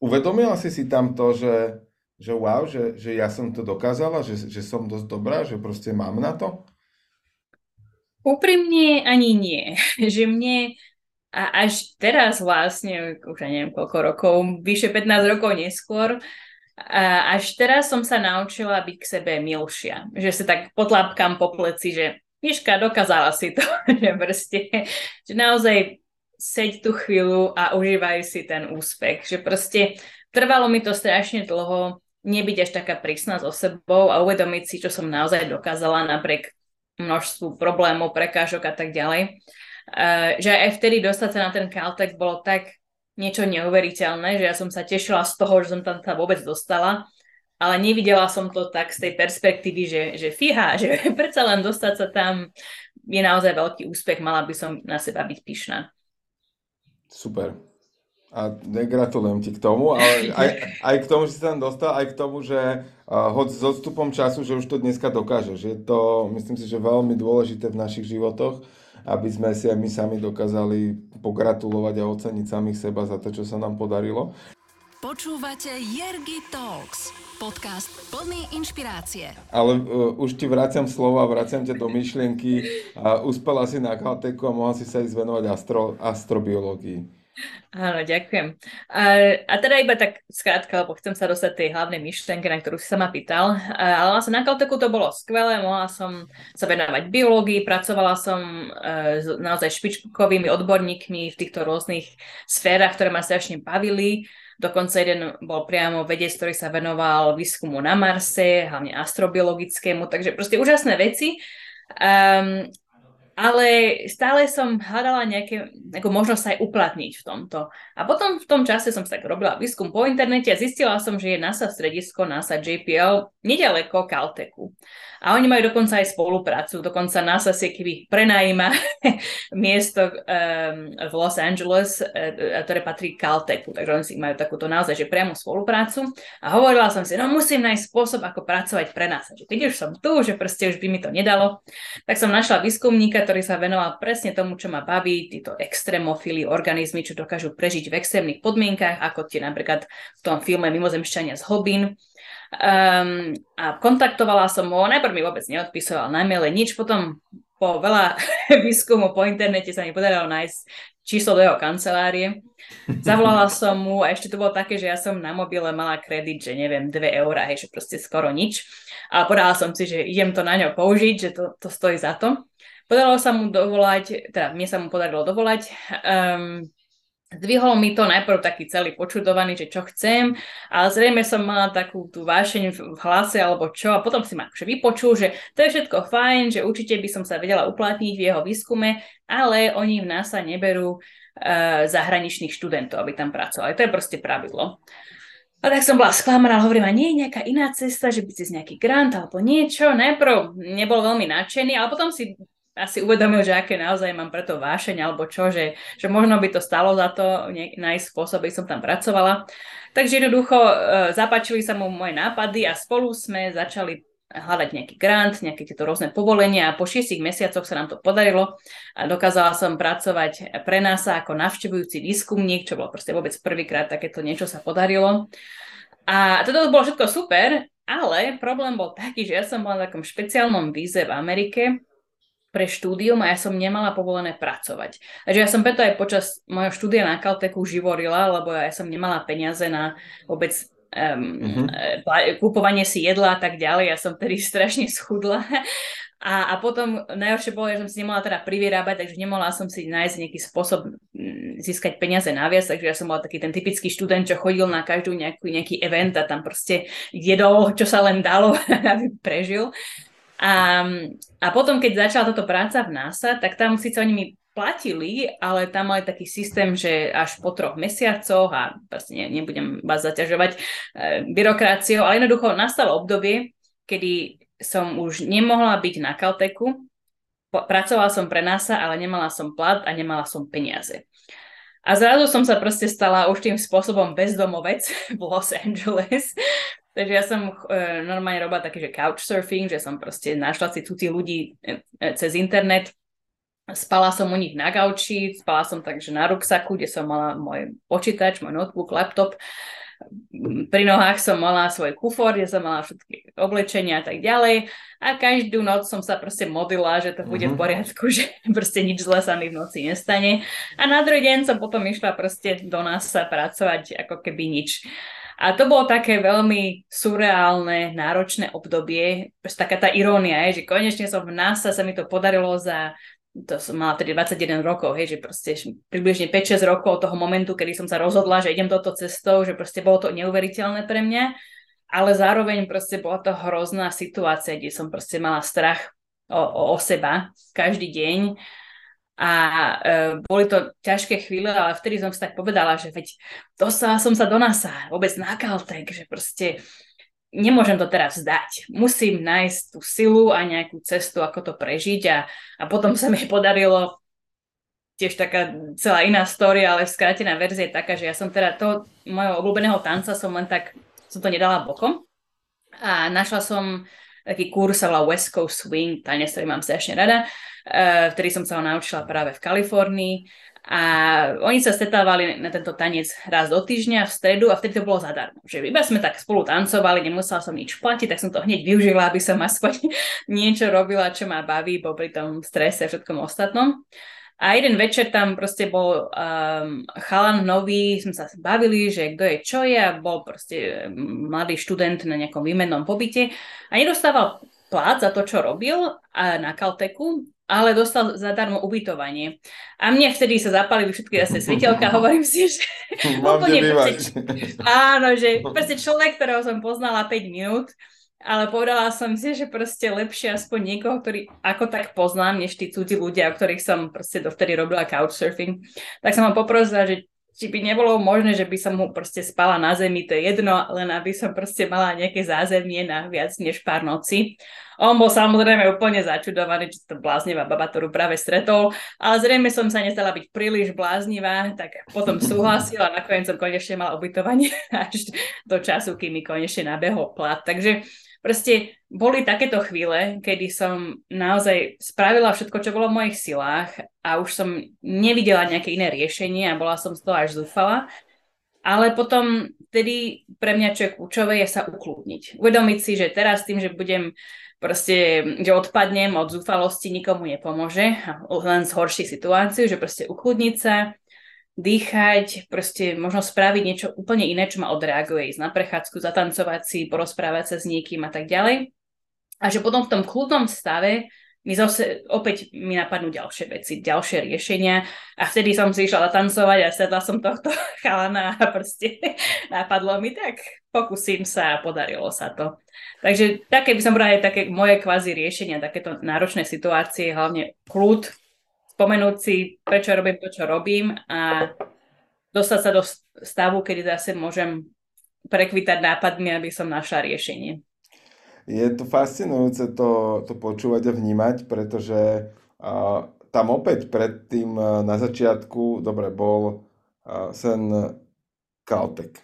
Uvedomila si si tam to, že že wow, že, že ja som to dokázala, že, že som dosť dobrá, že proste mám na to? Úprimne ani nie. Že mne a až teraz vlastne, už ja neviem koľko rokov, vyše 15 rokov neskôr, a až teraz som sa naučila byť k sebe milšia. Že sa tak potlápkam po pleci, že Miška, dokázala si to, že proste, že naozaj seď tú chvíľu a užívaj si ten úspech. Že proste trvalo mi to strašne dlho, nebyť až taká prísna so sebou a uvedomiť si, čo som naozaj dokázala napriek množstvu problémov, prekážok a tak ďalej. Uh, že aj vtedy dostať sa na ten Caltech bolo tak niečo neuveriteľné, že ja som sa tešila z toho, že som tam sa vôbec dostala. ale nevidela som to tak z tej perspektívy, že, že fíha, že predsa len dostať sa tam je naozaj veľký úspech, mala by som na seba byť pyšná. Super. A gratulujem ti k tomu, ale aj, aj k tomu, že si tam dostal, aj k tomu, že uh, hoď s odstupom času, že už to dneska dokážeš. Je to, myslím si, že veľmi dôležité v našich životoch, aby sme si aj my sami dokázali pogratulovať a oceniť samých seba za to, čo sa nám podarilo. Počúvate Jergy Talks, podcast plný inšpirácie. Ale uh, už ti vraciam slova, vraciam ťa do myšlienky. Uh, uspela si na Caltechu a mohla si sa ísť venovať astro, astrobiológii. Áno, ďakujem. A, a teda iba tak skrátka, lebo chcem sa dostať tej hlavnej myšlenke, na ktorú si sa ma pýtal. A, ale vlastne na Caltechu to bolo skvelé, mohla som sa venovať biológii, pracovala som e, s naozaj špičkovými odborníkmi v týchto rôznych sférach, ktoré ma strašne bavili. Dokonca jeden bol priamo vedec, ktorý sa venoval výskumu na Marse, hlavne astrobiologickému, takže proste úžasné veci. Um, ale stále som hľadala nejaké, nejakú možnosť sa aj uplatniť v tomto. A potom v tom čase som sa tak robila výskum po internete a zistila som, že je NASA stredisko, NASA JPL, nedaleko Caltechu. A oni majú dokonca aj spoluprácu, dokonca NASA si keby prenajíma miesto um, v Los Angeles, uh, ktoré patrí Caltechu, takže oni si majú takúto naozaj, že priamo spoluprácu. A hovorila som si, no musím nájsť spôsob, ako pracovať pre NASA. Že keď už som tu, že proste už by mi to nedalo, tak som našla výskumníka, ktorý sa venoval presne tomu, čo ma baví, títo extrémofily, organizmy, čo dokážu prežiť v extrémnych podmienkach, ako tie napríklad v tom filme Mimozemšťania z Hobin. Um, a kontaktovala som ho, najprv mi vôbec neodpisoval na maile nič, potom po veľa výskumu po internete sa mi podarilo nájsť číslo do jeho kancelárie. Zavolala som mu a ešte to bolo také, že ja som na mobile mala kredit, že neviem, 2 eurá, hej, že proste skoro nič. A povedala som si, že idem to na ňo použiť, že to, to stojí za to. Podarilo sa mu dovolať, teda mne sa mu podarilo dovolať. Um, Zdvihol mi to najprv taký celý počudovaný, že čo chcem, ale zrejme som mala takú tú vášeň v hlase alebo čo a potom si ma akože vypočul, že to je všetko fajn, že určite by som sa vedela uplatniť v jeho výskume, ale oni v NASA neberú uh, zahraničných študentov, aby tam pracovali. To je proste pravidlo. A tak som bola sklamaná, hovorím, a nie je nejaká iná cesta, že by si nejaký grant alebo niečo. Najprv nebol veľmi nadšený, ale potom si asi uvedomil, že aké naozaj mám preto vášeň alebo čo, že, že možno by to stalo za to nájsť spôsob, aby som tam pracovala. Takže jednoducho e, zapáčili sa mu moje nápady a spolu sme začali hľadať nejaký grant, nejaké tieto rôzne povolenia a po šiestich mesiacoch sa nám to podarilo a dokázala som pracovať pre nás ako navštevujúci výskumník, čo bolo proste vôbec prvýkrát takéto niečo sa podarilo. A toto bolo všetko super, ale problém bol taký, že ja som bola na takom špeciálnom víze v Amerike, pre štúdium a ja som nemala povolené pracovať. Takže ja som preto aj počas mojho štúdia na Caltechu živorila, lebo ja som nemala peniaze na vôbec um, mm-hmm. kúpovanie si jedla a tak ďalej. Ja som tedy strašne schudla. A, a potom najhoršie bolo, že som si nemohla teda privyrábať, takže nemohla som si nájsť nejaký spôsob získať peniaze naviac, takže ja som bola taký ten typický študent, čo chodil na každú nejakú, nejaký event a tam proste jedol, čo sa len dalo, aby prežil. A, a potom, keď začala táto práca v NASA, tak tam síce oni mi platili, ale tam mali taký systém, že až po troch mesiacoch, a vlastne ne, nebudem vás zaťažovať e, byrokraciou, ale jednoducho nastalo obdobie, kedy som už nemohla byť na Caltechu, pracovala som pre NASA, ale nemala som plat a nemala som peniaze. A zrazu som sa proste stala už tým spôsobom bezdomovec v Los Angeles, Takže ja som e, normálne robila taký, že couchsurfing, že som proste našla si cudzí ľudí e, e, cez internet. Spala som u nich na gauči, spala som takže na ruksaku, kde som mala môj počítač, môj notebook, laptop. Pri nohách som mala svoj kufor, kde som mala všetky oblečenia a tak ďalej. A každú noc som sa proste modlila, že to bude mm-hmm. v mhm. poriadku, že proste nič zle sa mi v noci nestane. A na druhý deň som potom išla proste do nás sa pracovať ako keby nič. A to bolo také veľmi surreálne, náročné obdobie. Taká tá irónia je, že konečne som v NASA, sa mi to podarilo za to som mala tedy 21 rokov, hej, že proste približne 5-6 rokov od toho momentu, kedy som sa rozhodla, že idem touto cestou, že proste bolo to neuveriteľné pre mňa, ale zároveň proste bola to hrozná situácia, kde som proste mala strach o, o, o seba každý deň a e, boli to ťažké chvíle, ale vtedy som si tak povedala, že veď dostala som sa do NASA, vôbec na Caltech, že proste nemôžem to teraz zdať. Musím nájsť tú silu a nejakú cestu, ako to prežiť a, a potom sa mi podarilo tiež taká celá iná story, ale skrátená verzia je taká, že ja som teda to mojho obľúbeného tanca som len tak, som to nedala bokom a našla som taký kurz sa volá West Coast Swing, tanec, ktorý mám strašne rada, uh, vtedy som sa ho naučila práve v Kalifornii a oni sa stretávali na tento tanec raz do týždňa v stredu a vtedy to bolo zadarmo. Že iba sme tak spolu tancovali, nemusela som nič platiť, tak som to hneď využila, aby som aspoň niečo robila, čo ma baví popri tom strese a všetkom ostatnom. A jeden večer tam proste bol um, chalan nový, sme sa bavili, že kto je čo je a bol proste mladý študent na nejakom výmennom pobyte. A nedostával plát za to, čo robil a na Caltechu ale dostal zadarmo ubytovanie. A mne vtedy sa zapálili všetky zase sviteľka, hovorím si, že úplne proste, áno, že proste človek, ktorého som poznala 5 minút, ale povedala som si, že proste lepšie aspoň niekoho, ktorý ako tak poznám, než tí cudzí ľudia, o ktorých som proste dovtedy robila couchsurfing. Tak som ho poprosila, že či by nebolo možné, že by som mu proste spala na zemi, to je jedno, len aby som proste mala nejaké zázemie na viac než pár noci. On bol samozrejme úplne začudovaný, že to bláznivá baba, ktorú práve stretol, ale zrejme som sa nestala byť príliš bláznivá, tak potom súhlasila a nakoniec som konečne mala ubytovanie až do času, kým mi konečne nabehol plat. Takže proste boli takéto chvíle, kedy som naozaj spravila všetko, čo bolo v mojich silách a už som nevidela nejaké iné riešenie a bola som z toho až zúfala. Ale potom tedy pre mňa čo je kľúčové je sa ukludniť. Uvedomiť si, že teraz tým, že budem proste, že odpadnem od zúfalosti, nikomu nepomôže, len zhorší situáciu, že proste ukludniť sa, dýchať, proste možno spraviť niečo úplne iné, čo ma odreaguje, ísť na prechádzku, zatancovať si, porozprávať sa s niekým a tak ďalej. A že potom v tom kľudnom stave mi zase opäť mi napadnú ďalšie veci, ďalšie riešenia a vtedy som si išla zatancovať a sedla som tohto chalana a proste napadlo mi tak, pokúsim sa a podarilo sa to. Takže také by som povedala také moje kvázi riešenia, takéto náročné situácie, hlavne kľud, spomenúť si, prečo robím to, čo robím a dostať sa do stavu, kedy zase môžem prekvitať nápadmi, aby som našla riešenie. Je to fascinujúce to, to počúvať a vnímať, pretože uh, tam opäť predtým uh, na začiatku, dobre, bol uh, sen Caltech.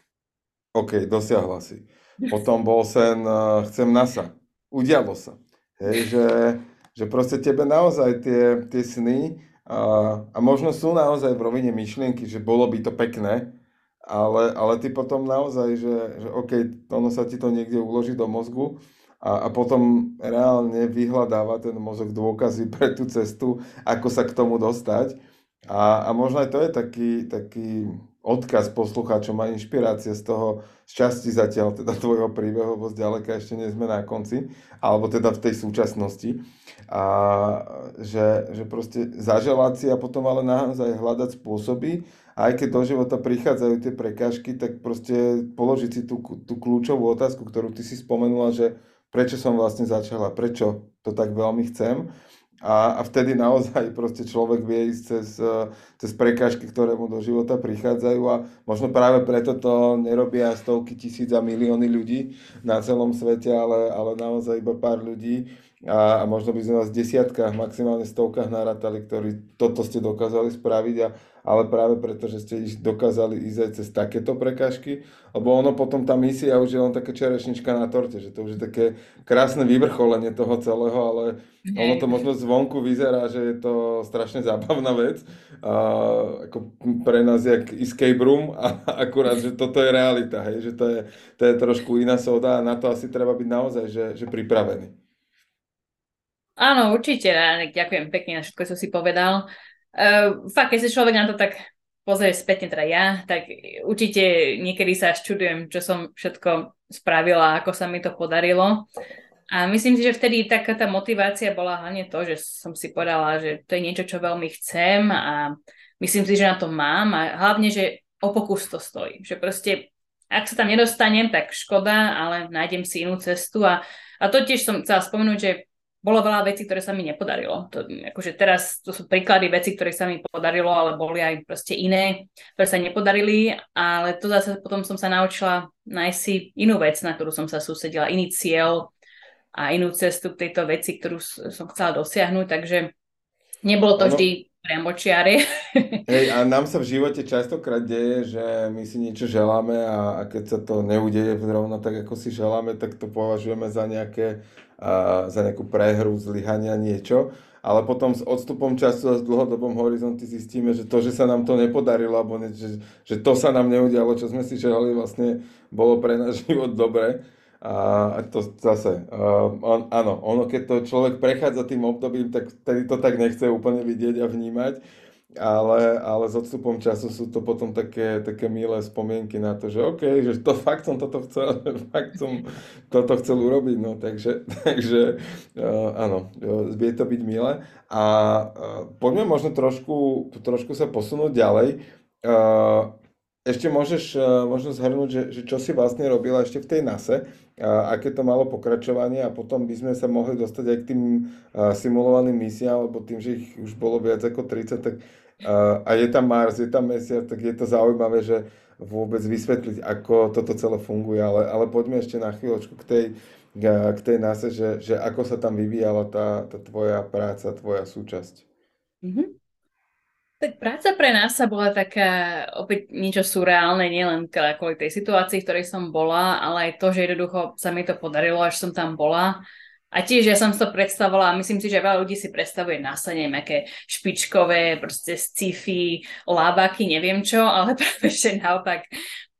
OK, dosiahla si. Potom bol sen uh, chcem NASA. Udialo sa. Hej, že že proste tebe naozaj tie, tie sny a, a možno sú naozaj v rovine myšlienky, že bolo by to pekné, ale, ale ty potom naozaj, že, že OK, ono sa ti to niekde uloží do mozgu a, a potom reálne vyhľadáva ten mozog dôkazy pre tú cestu, ako sa k tomu dostať. A, a možno aj to je taký, taký odkaz poslucháčom a inšpirácia z toho, z časti zatiaľ teda tvojho príbehu, lebo zďaleka ešte nie sme na konci, alebo teda v tej súčasnosti. A že, že proste zaželať si a potom ale naozaj hľadať spôsoby, aj keď do života prichádzajú tie prekážky, tak proste položiť si tú, tú kľúčovú otázku, ktorú ty si spomenula, že prečo som vlastne začala, prečo to tak veľmi chcem. A, a vtedy naozaj proste človek vie ísť cez, cez prekážky, ktoré mu do života prichádzajú. A možno práve preto to nerobia stovky tisíc a milióny ľudí na celom svete, ale, ale naozaj iba pár ľudí a, a možno by sme vás v desiatkách, maximálne stovkách narátali, ktorí toto ste dokázali spraviť, a, ale práve preto, že ste dokázali ísť aj cez takéto prekážky, lebo ono potom tá misia už je len taká čerešnička na torte, že to už je také krásne vyvrcholenie toho celého, ale ono to možno zvonku vyzerá, že je to strašne zábavná vec, a, ako pre nás jak escape room, a akurát, že toto je realita, hej, že to je, to je trošku iná soda a na to asi treba byť naozaj že, že pripravený. Áno, určite. Ďakujem pekne na všetko, čo si povedal. Uh, fakt, keď si človek na to tak pozrie spätne, teda ja, tak určite niekedy sa až čudujem, čo som všetko spravila, ako sa mi to podarilo. A myslím si, že vtedy taká tá motivácia bola hlavne to, že som si povedala, že to je niečo, čo veľmi chcem a myslím si, že na to mám a hlavne, že o pokus to stojí. Že proste, ak sa tam nedostanem, tak škoda, ale nájdem si inú cestu a, a to tiež som chcela spomenúť, že bolo veľa vecí, ktoré sa mi nepodarilo. To, akože teraz to sú príklady vecí, ktoré sa mi podarilo, ale boli aj proste iné, ktoré sa nepodarili, ale to zase potom som sa naučila nájsť si inú vec, na ktorú som sa sústredila, iný cieľ a inú cestu k tejto veci, ktorú som chcela dosiahnuť, takže nebolo to ono... vždy priamočiare. Hej, a nám sa v živote častokrát deje, že my si niečo želáme a, a keď sa to neudeje zrovna tak, ako si želáme, tak to považujeme za nejaké za nejakú prehru, zlyhania, niečo. Ale potom s odstupom času a s dlhodobom horizonty zistíme, že to, že sa nám to nepodarilo, alebo ne, že, že to sa nám neudialo, čo sme si želali, vlastne bolo pre náš život dobre. A to zase, uh, on, áno, ono keď to človek prechádza tým obdobím, tak tedy to tak nechce úplne vidieť a vnímať ale, ale s odstupom času sú to potom také, také milé spomienky na to, že OK, že to fakt som toto chcel, fakt som toto chcel urobiť, no takže, takže uh, áno, vie to byť milé. A uh, poďme možno trošku, trošku sa posunúť ďalej. Uh, ešte môžeš možno zhrnúť, že, že čo si vlastne robila ešte v tej NASE, a aké to malo pokračovanie a potom by sme sa mohli dostať aj k tým simulovaným misiám, lebo tým, že ich už bolo viac ako 30, tak a, je tam Mars, je tam Mesiac, tak je to zaujímavé, že vôbec vysvetliť, ako toto celé funguje, ale, ale poďme ešte na chvíľočku k tej, k tej náse, že, že ako sa tam vyvíjala tá, tá tvoja práca, tvoja súčasť. Mm-hmm. Tak práca pre nás sa bola taká opäť niečo surreálne, nielen kvôli tej situácii, v ktorej som bola, ale aj to, že jednoducho sa mi to podarilo, až som tam bola a tiež ja som to predstavovala myslím si, že veľa ľudí si predstavuje NASA, neviem, aké špičkové, proste sci-fi, lábaky, neviem čo, ale práve že naopak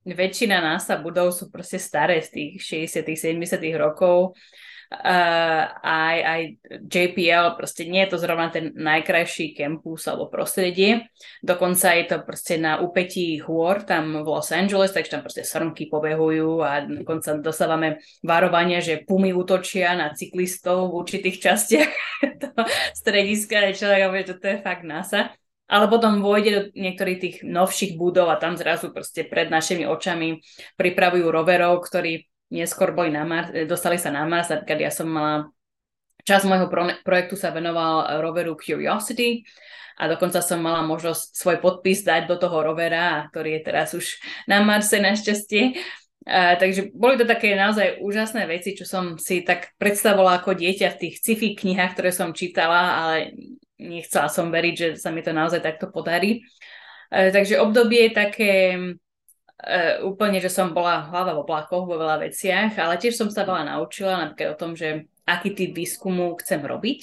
väčšina NASA budov sú proste staré z tých 60 70 rokov uh, aj, aj JPL, proste nie je to zrovna ten najkrajší campus alebo prostredie. Dokonca je to proste na úpetí hôr tam v Los Angeles, takže tam proste srnky pobehujú a dokonca dostávame varovania, že pumy útočia na cyklistov v určitých častiach toho strediska. Človek hovorí, že to je fakt NASA ale potom vojde do niektorých tých novších budov a tam zrazu proste pred našimi očami pripravujú roverov, ktorí neskôr boli na Mars, dostali sa na Mars, napríklad ja som mala Čas môjho pro- projektu sa venoval roveru Curiosity a dokonca som mala možnosť svoj podpis dať do toho rovera, ktorý je teraz už na Marse našťastie. Uh, takže boli to také naozaj úžasné veci, čo som si tak predstavovala ako dieťa v tých sci-fi knihách, ktoré som čítala, ale nechcela som veriť, že sa mi to naozaj takto podarí. Uh, takže obdobie také uh, úplne, že som bola hlava v oblakoch vo veľa veciach, ale tiež som sa veľa naučila, napríklad o tom, že aký typ výskumu chcem robiť.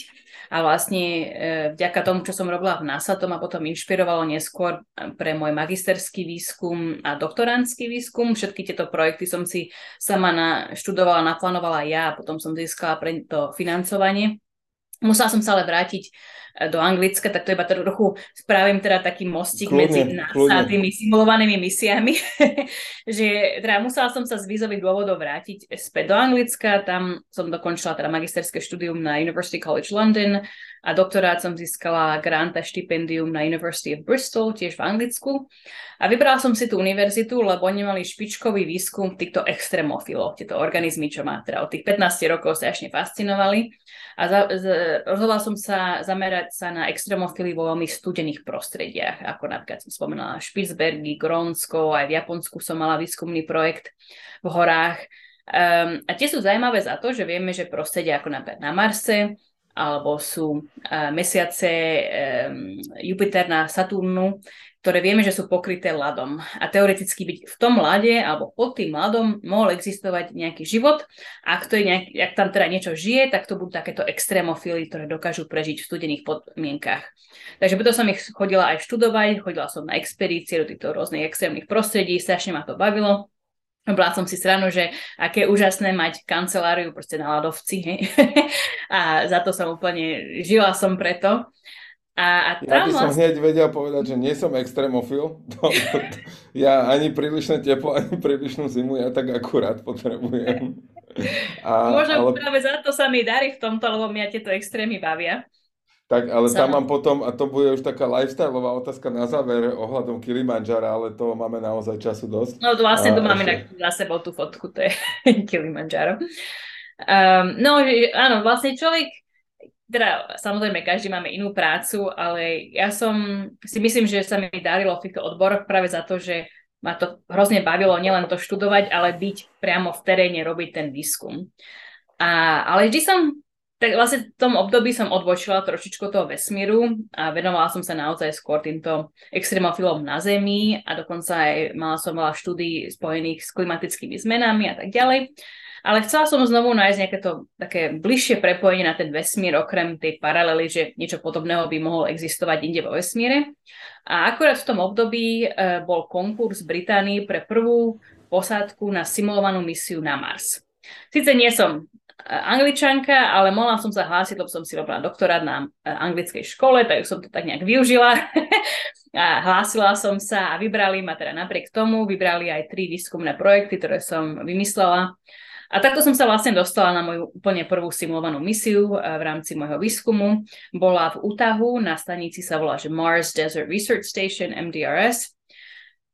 A vlastne uh, vďaka tomu, čo som robila v NASA, to ma potom inšpirovalo neskôr pre môj magisterský výskum a doktorantský výskum. Všetky tieto projekty som si sama naštudovala, naplánovala ja a potom som získala pre to financovanie. Musela som sa ale vrátiť do Anglicka, tak to iba trochu spravím teda taký mostík kľudne, medzi nás kľudne. a tými simulovanými misiami, že teda musela som sa z vízových dôvodov vrátiť späť do Anglicka, tam som dokončila teda magisterské štúdium na University College London a doktorát som získala grant a štipendium na University of Bristol, tiež v Anglicku. A vybrala som si tú univerzitu, lebo oni mali špičkový výskum týchto extrémofiloch, tieto organizmy, čo ma teda od tých 15 rokov strašne fascinovali. A za, z, rozhodla som sa zamerať sa na extrémofily vo veľmi studených prostrediach, ako napríklad som spomenula Špicbergy, Grónsko, aj v Japonsku som mala výskumný projekt v horách. Um, a tie sú zaujímavé za to, že vieme, že prostredia ako napríklad na Marse, alebo sú uh, mesiace um, Jupiter na Saturnu, ktoré vieme, že sú pokryté ľadom. A teoreticky byť v tom ľade alebo pod tým ľadom mohol existovať nejaký život. Ak, to je nejak, ak tam teda niečo žije, tak to budú takéto extrémofily, ktoré dokážu prežiť v studených podmienkach. Takže preto som ich chodila aj študovať, chodila som na expedície do týchto rôznych extrémnych prostredí, strašne ma to bavilo. Bola som si stranu, že aké úžasné mať kanceláriu proste na ľadovci. Hej? a za to som úplne, žila som preto. A, a ja by som hneď vedel povedať, že nie som extrémofil. ja ani prílišné teplo, ani prílišnú zimu, ja tak akurát potrebujem. A, Možno ale... práve za to sa mi darí v tomto, lebo mňa tieto extrémy bavia. Tak, ale tam mám potom, a to bude už taká lifestyleová otázka na záver ohľadom Kilimanjara, ale to máme naozaj času dosť. No vlastne tu máme ešte... za sebou tú fotku, to je Kilimanjaro. Um, no, áno, vlastne človek teda samozrejme každý máme inú prácu, ale ja som si myslím, že sa mi darilo v týchto odboroch práve za to, že ma to hrozne bavilo nielen to študovať, ale byť priamo v teréne, robiť ten výskum. A, ale vždy som, tak vlastne v tom období som odbočila trošičku toho vesmíru a venovala som sa naozaj skôr týmto extrémofilom na Zemi a dokonca aj mala som veľa štúdí spojených s klimatickými zmenami a tak ďalej. Ale chcela som znovu nájsť nejaké to také bližšie prepojenie na ten vesmír, okrem tej paralely, že niečo podobného by mohlo existovať inde vo vesmíre. A akurát v tom období e, bol konkurs v Británii pre prvú posádku na simulovanú misiu na Mars. Sice nie som angličanka, ale mohla som sa hlásiť, lebo som si robila doktorát na e, anglickej škole, tak som to tak nejak využila. a hlásila som sa a vybrali ma teda napriek tomu, vybrali aj tri výskumné projekty, ktoré som vymyslela. A takto som sa vlastne dostala na moju úplne prvú simulovanú misiu eh, v rámci môjho výskumu. Bola v Utahu, na stanici sa volá, že Mars Desert Research Station, MDRS.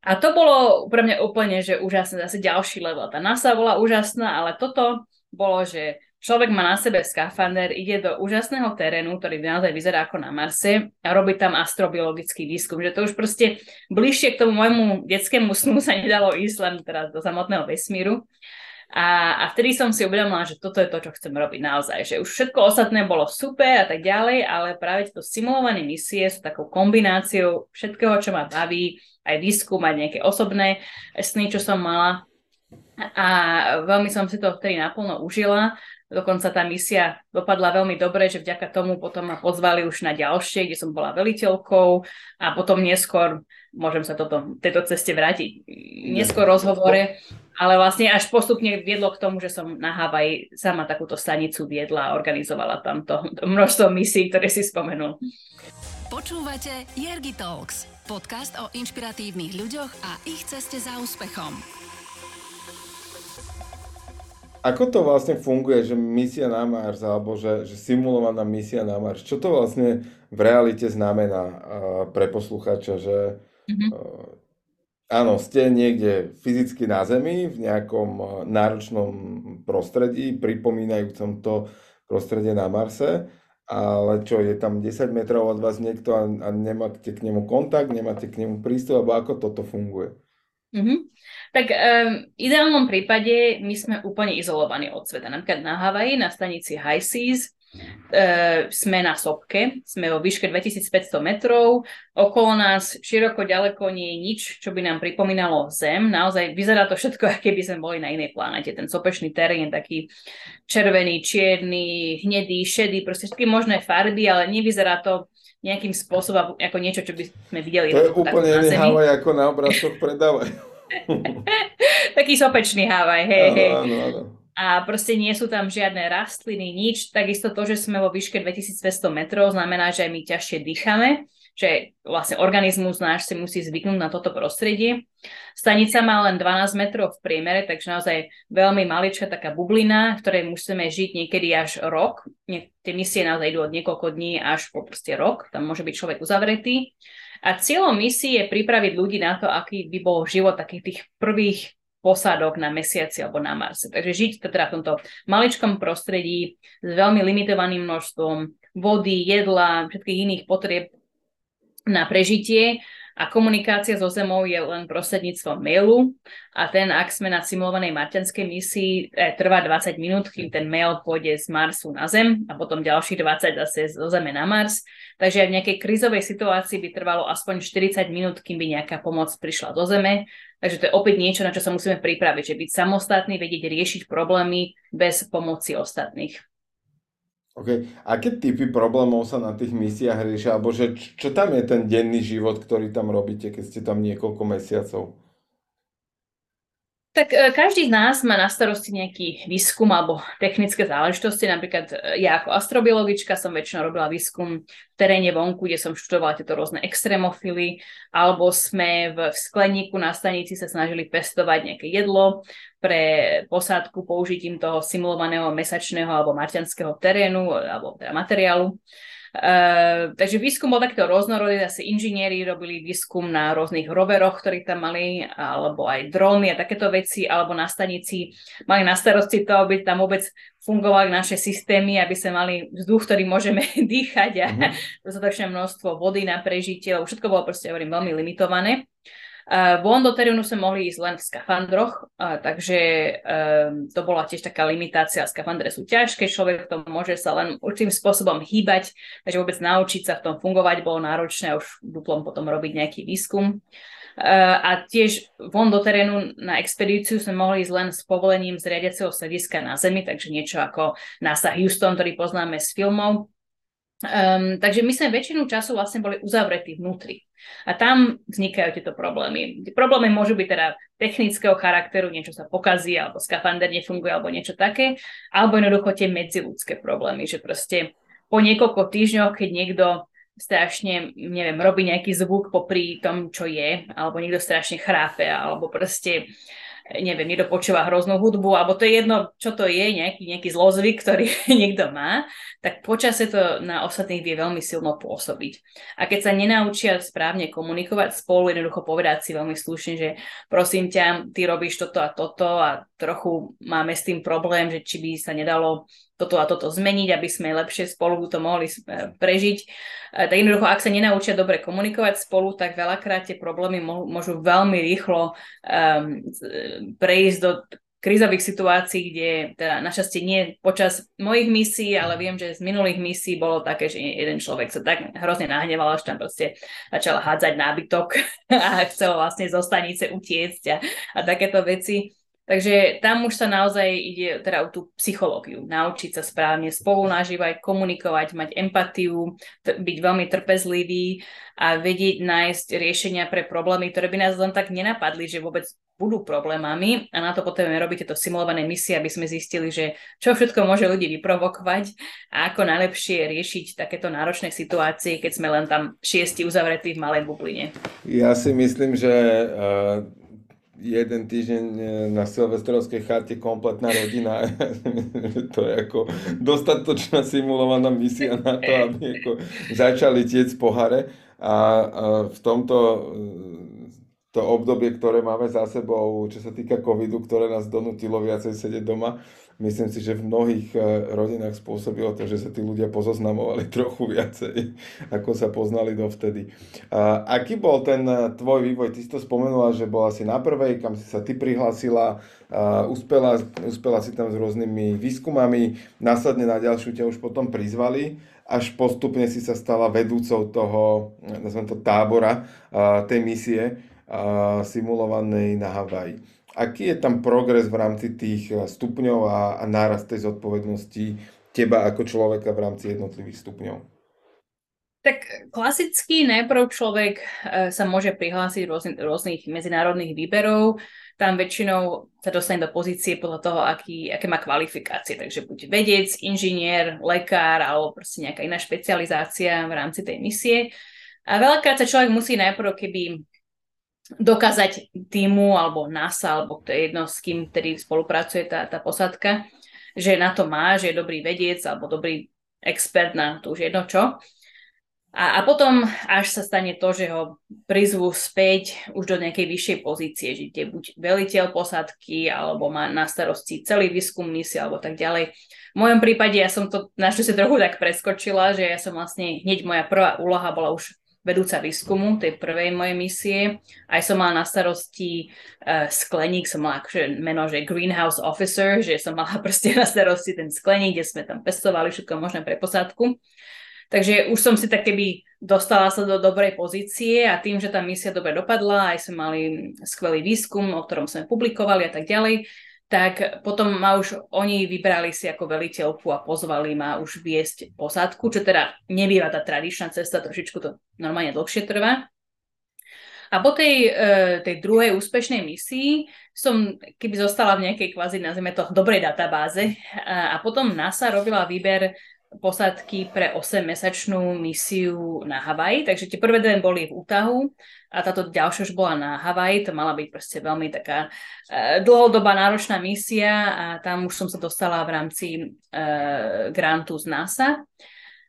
A to bolo pre mňa úplne, že úžasné, zase ďalší level. Tá NASA bola úžasná, ale toto bolo, že človek má na sebe skafander, ide do úžasného terénu, ktorý naozaj vyzerá ako na Marse a robí tam astrobiologický výskum. Že to už proste bližšie k tomu môjmu detskému snu sa nedalo ísť len teraz do samotného vesmíru. A, a vtedy som si uvedomila, že toto je to, čo chcem robiť naozaj. Že už všetko ostatné bolo super a tak ďalej, ale práve to simulované misie sú takou kombináciou všetkého, čo ma baví, aj výskum, aj nejaké osobné sny, čo som mala. A veľmi som si to vtedy naplno užila. Dokonca tá misia dopadla veľmi dobre, že vďaka tomu potom ma pozvali už na ďalšie, kde som bola veliteľkou a potom neskôr, môžem sa toto, tejto ceste vrátiť, neskôr rozhovore, ale vlastne až postupne viedlo k tomu, že som na Havaj sama takúto stanicu viedla a organizovala tam to, to množstvo misií, ktoré si spomenul. Počúvate Jergi Talks, podcast o inšpiratívnych ľuďoch a ich ceste za úspechom. Ako to vlastne funguje, že misia na Mars, alebo že, že simulovaná misia na Mars? Čo to vlastne v realite znamená pre posluchača, že mm-hmm. áno, ste niekde fyzicky na Zemi, v nejakom náročnom prostredí, pripomínajúcom to prostredie na Marse, ale čo, je tam 10 metrov od vás niekto a, a nemáte k nemu kontakt, nemáte k nemu prístup, alebo ako toto funguje? Mm-hmm. Tak um, v ideálnom prípade my sme úplne izolovaní od sveta. Napríklad na Havaji, na stanici High Seas, uh, sme na sopke, sme vo výške 2500 metrov, okolo nás široko ďaleko nie je nič, čo by nám pripomínalo Zem. Naozaj vyzerá to všetko, aké by sme boli na inej planete. Ten sopečný terén je taký červený, čierny, hnedý, šedý, proste všetky možné farby, ale nevyzerá to nejakým spôsobom ako niečo, čo by sme videli. To je úplne iný ako na obrázkoch predávajú. Taký sopečný Havaj, hej, hej. Áno, áno. A proste nie sú tam žiadne rastliny, nič. Takisto to, že sme vo výške 2200 metrov, znamená, že aj my ťažšie dýchame že vlastne organizmus náš si musí zvyknúť na toto prostredie. Stanica má len 12 metrov v priemere, takže naozaj veľmi maličká taká bublina, v ktorej musíme žiť niekedy až rok. Tie misie naozaj idú od niekoľko dní až po proste rok, tam môže byť človek uzavretý. A cieľom misie je pripraviť ľudí na to, aký by bol život takých tých prvých posádok na mesiaci alebo na Marse. Takže žiť teda v tomto maličkom prostredí s veľmi limitovaným množstvom vody, jedla, všetkých iných potrieb na prežitie a komunikácia so Zemou je len prostredníctvom mailu a ten, ak sme na simulovanej marťanskej misii, e, trvá 20 minút, kým ten mail pôjde z Marsu na Zem a potom ďalší 20 zase zo Zeme na Mars. Takže aj v nejakej krizovej situácii by trvalo aspoň 40 minút, kým by nejaká pomoc prišla do Zeme. Takže to je opäť niečo, na čo sa musíme pripraviť, že byť samostatný, vedieť riešiť problémy bez pomoci ostatných. OK. Aké typy problémov sa na tých misiách riešia? Alebo že čo tam je ten denný život, ktorý tam robíte, keď ste tam niekoľko mesiacov? Tak e, každý z nás má na starosti nejaký výskum alebo technické záležitosti. Napríklad e, ja ako astrobiologička som väčšinou robila výskum v teréne vonku, kde som študovala tieto rôzne extrémofily, alebo sme v skleníku na stanici sa snažili pestovať nejaké jedlo pre posádku použitím toho simulovaného mesačného alebo marťanského terénu alebo teda materiálu. Uh, takže výskum bol takto rôznorodý, zase inžinieri robili výskum na rôznych roveroch, ktorí tam mali, alebo aj dróny a takéto veci, alebo na stanici mali na starosti to, aby tam vôbec fungovali naše systémy, aby sme mali vzduch, ktorý môžeme dýchať a mm-hmm. dostatočné množstvo vody na prežitie, lebo všetko bolo proste, hovorím, veľmi limitované. Uh, von do terénu sme mohli ísť len v skafandroch, uh, takže um, to bola tiež taká limitácia. Skafandre sú ťažké, človek to môže sa len určitým spôsobom hýbať, takže vôbec naučiť sa v tom fungovať bolo náročné a už duplom potom robiť nejaký výskum. Uh, a tiež von do terénu na expedíciu sme mohli ísť len s povolením z riadiaceho sediska na Zemi, takže niečo ako NASA Houston, ktorý poznáme z filmov. Um, takže my sme väčšinu času vlastne boli uzavretí vnútri. A tam vznikajú tieto problémy. Problémy môžu byť teda technického charakteru, niečo sa pokazí, alebo skafander nefunguje, alebo niečo také, alebo jednoducho tie medziludské problémy, že proste po niekoľko týždňoch, keď niekto strašne, neviem, robí nejaký zvuk popri tom, čo je, alebo niekto strašne chrápe, alebo proste neviem, niekto počúva hroznú hudbu, alebo to je jedno, čo to je, nejaký, nejaký zlozvyk, ktorý niekto má, tak počasie to na ostatných vie veľmi silno pôsobiť. A keď sa nenaučia správne komunikovať spolu, jednoducho povedať si veľmi slušne, že prosím ťa, ty robíš toto a toto a trochu máme s tým problém, že či by sa nedalo toto a toto zmeniť, aby sme lepšie spolu to mohli eh, prežiť. Eh, tak jednoducho, ak sa nenaučia dobre komunikovať spolu, tak veľakrát tie problémy môžu veľmi rýchlo um, prejsť do krízových situácií, kde teda našťastie nie počas mojich misií, ale viem, že z minulých misií bolo také, že jeden človek sa tak hrozne nahneval, až tam proste začal hádzať nábytok a chcel vlastne zo stanice utiecť a, a takéto veci. Takže tam už sa naozaj ide teda o tú psychológiu, naučiť sa správne spolu nažívať, komunikovať, mať empatiu, t- byť veľmi trpezlivý a vedieť nájsť riešenia pre problémy, ktoré by nás len tak nenapadli, že vôbec budú problémami a na to potrebujeme robiť tieto simulované misie, aby sme zistili, že čo všetko môže ľudí vyprovokovať a ako najlepšie riešiť takéto náročné situácie, keď sme len tam šiesti uzavretí v malej bubline. Ja si myslím, že uh jeden týždeň e, na silvestrovskej chate kompletná rodina. to je ako dostatočná simulovaná misia na to, aby ako začali tiec pohare. A, v tomto e, to obdobie, ktoré máme za sebou, čo sa týka covidu, ktoré nás donutilo viacej sedieť doma, myslím si, že v mnohých eh, rodinách spôsobilo to, že sa tí ľudia pozoznamovali trochu viacej, ako sa poznali dovtedy. A aký bol ten eh, tvoj vývoj? Ty si to spomenula, že bola si na prvej, kam si sa ty prihlásila, uspela, uspela si tam s rôznymi výskumami, následne na ďalšiu ťa už potom prizvali, až postupne si sa stala vedúcou toho, nazvem to tábora, tej misie simulovanej na Havaji aký je tam progres v rámci tých eh, stupňov a, a nárast tej zodpovednosti teba ako človeka v rámci jednotlivých stupňov? Tak klasicky najprv človek eh, sa môže prihlásiť rôznych, rôznych medzinárodných výberov. Tam väčšinou sa dostane do pozície podľa toho, aký, aké má kvalifikácie. Takže buď vedec, inžinier, lekár alebo proste nejaká iná špecializácia v rámci tej misie. A veľakrát sa človek musí najprv keby dokázať týmu alebo NASA, alebo to je jedno s kým, ktorý spolupracuje tá, tá posadka, že na to má, že je dobrý vedec alebo dobrý expert na to už jedno čo. A, a potom až sa stane to, že ho prizvú späť už do nejakej vyššej pozície, že je buď veliteľ posádky, alebo má na starosti celý výskum misie, alebo tak ďalej. V mojom prípade ja som to našťastie trochu tak preskočila, že ja som vlastne hneď moja prvá úloha bola už vedúca výskumu tej prvej mojej misie. Aj som mala na starosti uh, skleník, som mala akože meno, že Greenhouse Officer, že som mala proste na starosti ten skleník, kde sme tam pestovali všetko možné pre posádku. Takže už som si tak keby dostala sa do dobrej pozície a tým, že tá misia dobre dopadla, aj sme mali skvelý výskum, o ktorom sme publikovali a tak ďalej, tak potom ma už oni vybrali si ako veliteľku a pozvali ma už viesť posádku, čo teda nebýva tá tradičná cesta, trošičku to normálne dlhšie trvá. A po tej, e, tej druhej úspešnej misii som, keby zostala v nejakej kvázi, nazvime to, dobrej databáze a, potom NASA robila výber posádky pre 8-mesačnú misiu na Havaji, takže tie prvé dve boli v Utahu a táto ďalšia už bola na Havaji, to mala byť proste veľmi taká uh, dlhodobá náročná misia a tam už som sa dostala v rámci uh, grantu z NASA.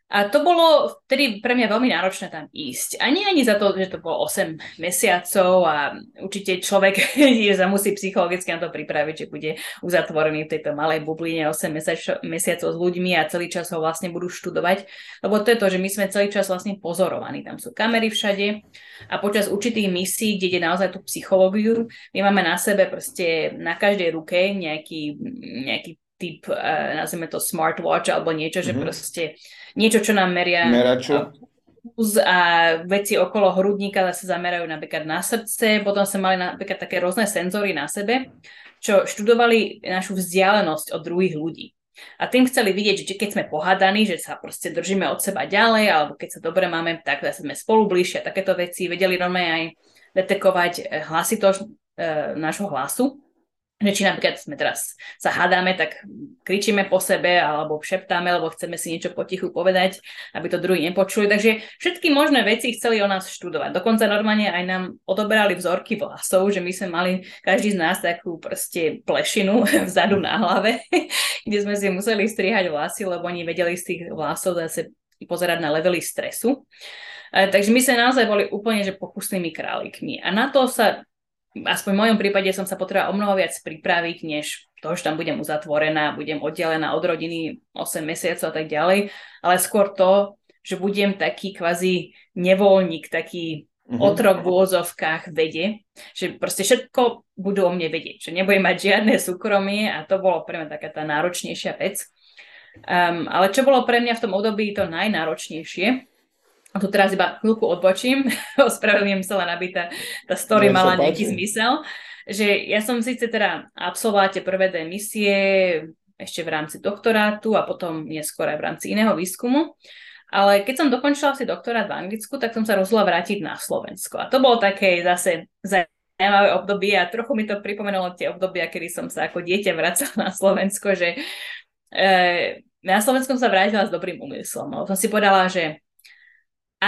A to bolo vtedy pre mňa veľmi náročné tam ísť. A nie ani za to, že to bolo 8 mesiacov a určite človek je sa musí psychologicky na to pripraviť, že bude uzatvorený v tejto malej bubline 8 mesiacov s ľuďmi a celý čas ho vlastne budú študovať. Lebo to je to, že my sme celý čas vlastne pozorovaní. Tam sú kamery všade a počas určitých misií, kde ide naozaj tú psychológiu, my máme na sebe proste na každej ruke nejaký, nejaký typ, uh, nazvime to smartwatch alebo niečo, mm-hmm. že mhm. proste niečo, čo nám meria Meraču. a veci okolo hrudníka zase zamerajú napríklad na srdce, potom sme mali napríklad také rôzne senzory na sebe, čo študovali našu vzdialenosť od druhých ľudí. A tým chceli vidieť, že keď sme pohádaní, že sa proste držíme od seba ďalej, alebo keď sa dobre máme, tak sme spolu bližšie, takéto veci. Vedeli normálne aj detekovať eh, hlasitosť e, nášho hlasu že či napríklad sme teraz sa hádame, tak kričíme po sebe alebo šeptáme, alebo chceme si niečo potichu povedať, aby to druhý nepočuli. Takže všetky možné veci chceli o nás študovať. Dokonca normálne aj nám odoberali vzorky vlasov, že my sme mali každý z nás takú proste plešinu vzadu na hlave, kde sme si museli strihať vlasy, lebo oni vedeli z tých vlasov zase pozerať na levely stresu. Takže my sme naozaj boli úplne že pokusnými králikmi. A na to sa aspoň v mojom prípade som sa potrebovala o mnoho viac pripraviť, než to, že tam budem uzatvorená, budem oddelená od rodiny 8 mesiacov a tak ďalej, ale skôr to, že budem taký kvazi nevoľník, taký mm-hmm. otrok v úvozovkách vede, že proste všetko budú o mne vedieť, že nebudem mať žiadne súkromie a to bolo pre mňa taká tá náročnejšia vec. Um, ale čo bolo pre mňa v tom období to najnáročnejšie, a tu teraz iba chvíľku odbočím, ospravedlňujem sa len, aby tá, tá story ja mala nejaký zmysel, že ja som síce teda absolvovala tie prvé dve misie ešte v rámci doktorátu a potom neskôr aj v rámci iného výskumu, ale keď som dokončila si doktorát v Anglicku, tak som sa rozhodla vrátiť na Slovensko. A to bolo také zase zaujímavé obdobie a trochu mi to pripomenulo tie obdobia, kedy som sa ako dieťa vracala na Slovensko, že e, na Slovenskom sa vrátila s dobrým úmyslom. Som si povedala, že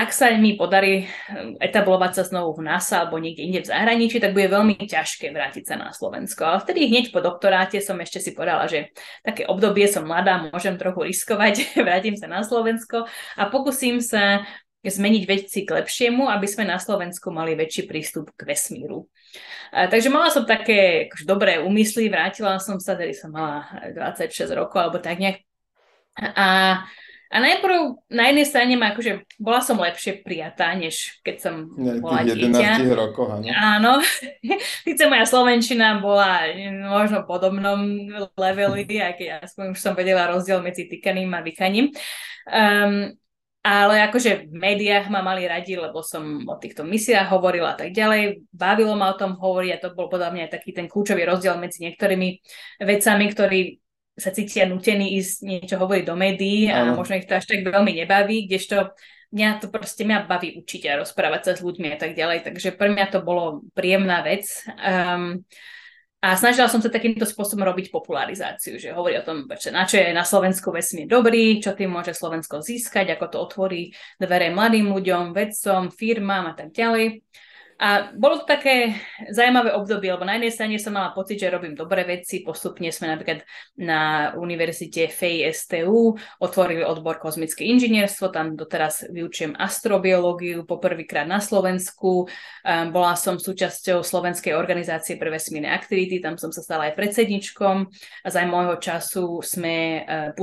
ak sa mi podarí hm, etablovať sa znovu v NASA alebo niekde inde v zahraničí, tak bude veľmi ťažké vrátiť sa na Slovensko. Ale vtedy hneď po doktoráte som ešte si povedala, že také obdobie som mladá, môžem trochu riskovať, vrátim sa na Slovensko a pokúsim sa zmeniť veci k lepšiemu, aby sme na Slovensku mali väčší prístup k vesmíru. A, takže mala som také akože, dobré úmysly, vrátila som sa, tedy som mala 26 rokov alebo tak nejak. A a najprv na jednej strane ma akože, bola som lepšie prijatá, než keď som ne, bola dieťa. rokoch, áno. Áno. Sice moja slovenčina bola možno podobnom leveli, aj aspoň už som vedela rozdiel medzi týkaným a vykaním. Um, ale akože v médiách ma mali radi, lebo som o týchto misiách hovorila a tak ďalej. Bavilo ma o tom hovoriť a to bol podľa mňa taký ten kľúčový rozdiel medzi niektorými vecami, ktorí sa cítia nutení ísť niečo hovoriť do médií a možno ich to až tak veľmi nebaví, kdežto mňa to proste mňa baví učiť a rozprávať sa s ľuďmi a tak ďalej, takže pre mňa to bolo príjemná vec. Um, a snažila som sa takýmto spôsobom robiť popularizáciu, že hovorí o tom, na čo je na Slovensku vesmír dobrý, čo tým môže Slovensko získať, ako to otvorí dvere mladým ľuďom, vedcom, firmám a tak ďalej. A bolo to také zaujímavé obdobie, lebo na jednej strane som mala pocit, že robím dobré veci. Postupne sme napríklad na univerzite FEI STU otvorili odbor kozmické inžinierstvo, tam doteraz vyučujem astrobiológiu poprvýkrát na Slovensku. Um, bola som súčasťou Slovenskej organizácie pre vesmírne aktivity, tam som sa stala aj predsedničkom a za môjho času sme uh,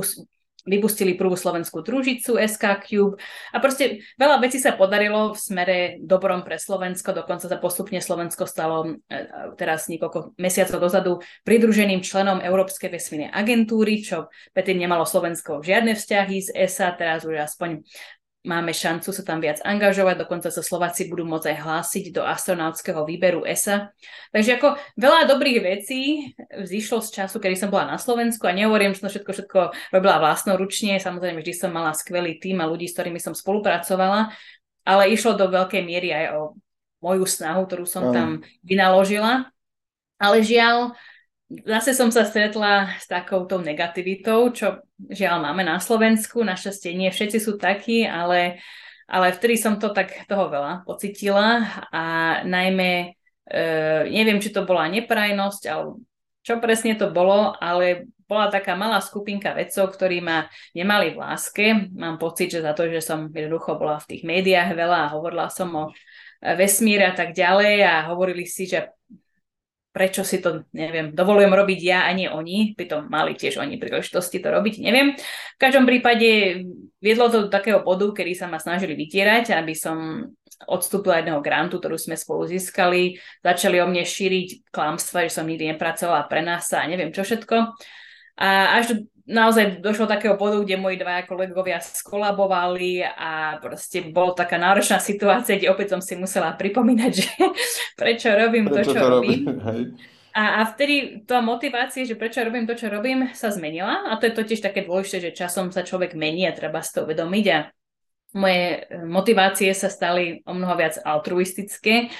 vypustili prvú slovenskú družicu SK Cube. A proste veľa vecí sa podarilo v smere dobrom pre Slovensko, dokonca sa postupne Slovensko stalo e, teraz niekoľko mesiacov dozadu pridruženým členom Európskej vesmírnej agentúry, čo predtým nemalo Slovensko žiadne vzťahy z ESA, teraz už aspoň máme šancu sa tam viac angažovať, dokonca sa Slováci budú môcť aj hlásiť do astronautského výberu ESA. Takže ako veľa dobrých vecí vzýšlo z času, kedy som bola na Slovensku a nehovorím, že som všetko, všetko robila vlastnoručne, samozrejme vždy som mala skvelý tým a ľudí, s ktorými som spolupracovala, ale išlo do veľkej miery aj o moju snahu, ktorú som tam vynaložila. Ale žiaľ, zase som sa stretla s takouto negativitou, čo žiaľ máme na Slovensku. Našťastie nie všetci sú takí, ale, ale vtedy som to tak toho veľa pocitila a najmä e, neviem, či to bola neprajnosť, alebo čo presne to bolo, ale bola taká malá skupinka vedcov, ktorí ma nemali v láske. Mám pocit, že za to, že som jednoducho bola v tých médiách veľa a hovorila som o vesmíre a tak ďalej a hovorili si, že prečo si to, neviem, dovolujem robiť ja a nie oni, pritom mali tiež oni príležitosti to robiť, neviem. V každom prípade viedlo to do takého bodu, kedy sa ma snažili vytierať, aby som odstúpila jedného grantu, ktorú sme spolu získali. Začali o mne šíriť klamstva, že som nikdy nepracovala pre nás a neviem čo všetko. A až naozaj došlo takého bodu, kde moji dvaja kolegovia skolabovali a proste bola taká náročná situácia, kde opäť som si musela pripomínať, že prečo robím prečo to, čo to robím. A, a vtedy tá motivácia, že prečo robím to, čo robím, sa zmenila. A to je totiž také dôležité, že časom sa človek mení a treba si to uvedomiť. A moje motivácie sa stali o mnoho viac altruistické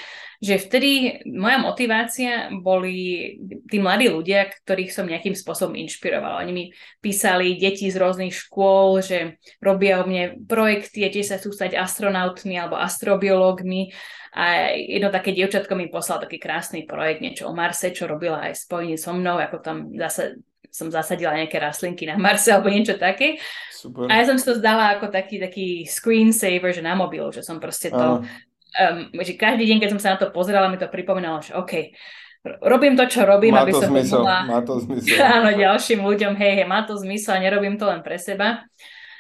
že vtedy moja motivácia boli tí mladí ľudia, ktorých som nejakým spôsobom inšpirovala. Oni mi písali deti z rôznych škôl, že robia o mne projekty a tiež sa chcú stať astronautmi alebo astrobiológmi. A jedno také dievčatko mi poslal taký krásny projekt, niečo o Marse, čo robila aj spojenie so mnou, ako tam zase som zasadila nejaké rastlinky na Marse alebo niečo také. Super. A ja som si to zdala ako taký, taký screensaver, že na mobilu, že som proste to um, že každý deň, keď som sa na to pozerala, mi to pripomínalo, že OK, robím to, čo robím, má aby to som zmysel, mohla... Má to zmysel. Áno, ďalším ľuďom, hej, hej, má to zmysel a nerobím to len pre seba.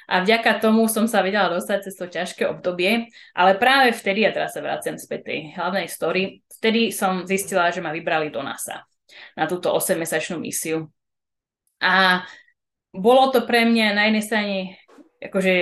A vďaka tomu som sa vedela dostať cez to ťažké obdobie, ale práve vtedy, a teraz sa vraciam späť tej hlavnej story, vtedy som zistila, že ma vybrali do NASA na túto 8-mesačnú misiu. A bolo to pre mňa na jednej strane akože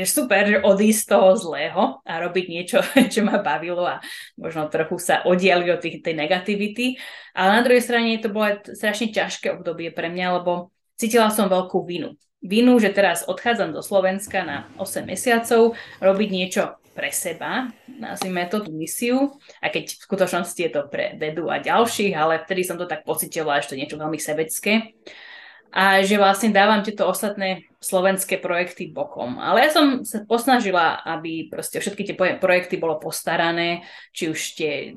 je super, odísť z toho zlého a robiť niečo, čo ma bavilo a možno trochu sa oddiali od tých, tej negativity. Ale na druhej strane to bolo strašne ťažké obdobie pre mňa, lebo cítila som veľkú vinu. Vinu, že teraz odchádzam do Slovenska na 8 mesiacov, robiť niečo pre seba, nazvime to tú misiu, a keď v skutočnosti je to pre vedu a ďalších, ale vtedy som to tak to je niečo veľmi sebecké a že vlastne dávam tieto ostatné slovenské projekty bokom. Ale ja som sa posnažila, aby proste všetky tie projekty bolo postarané, či už tie e,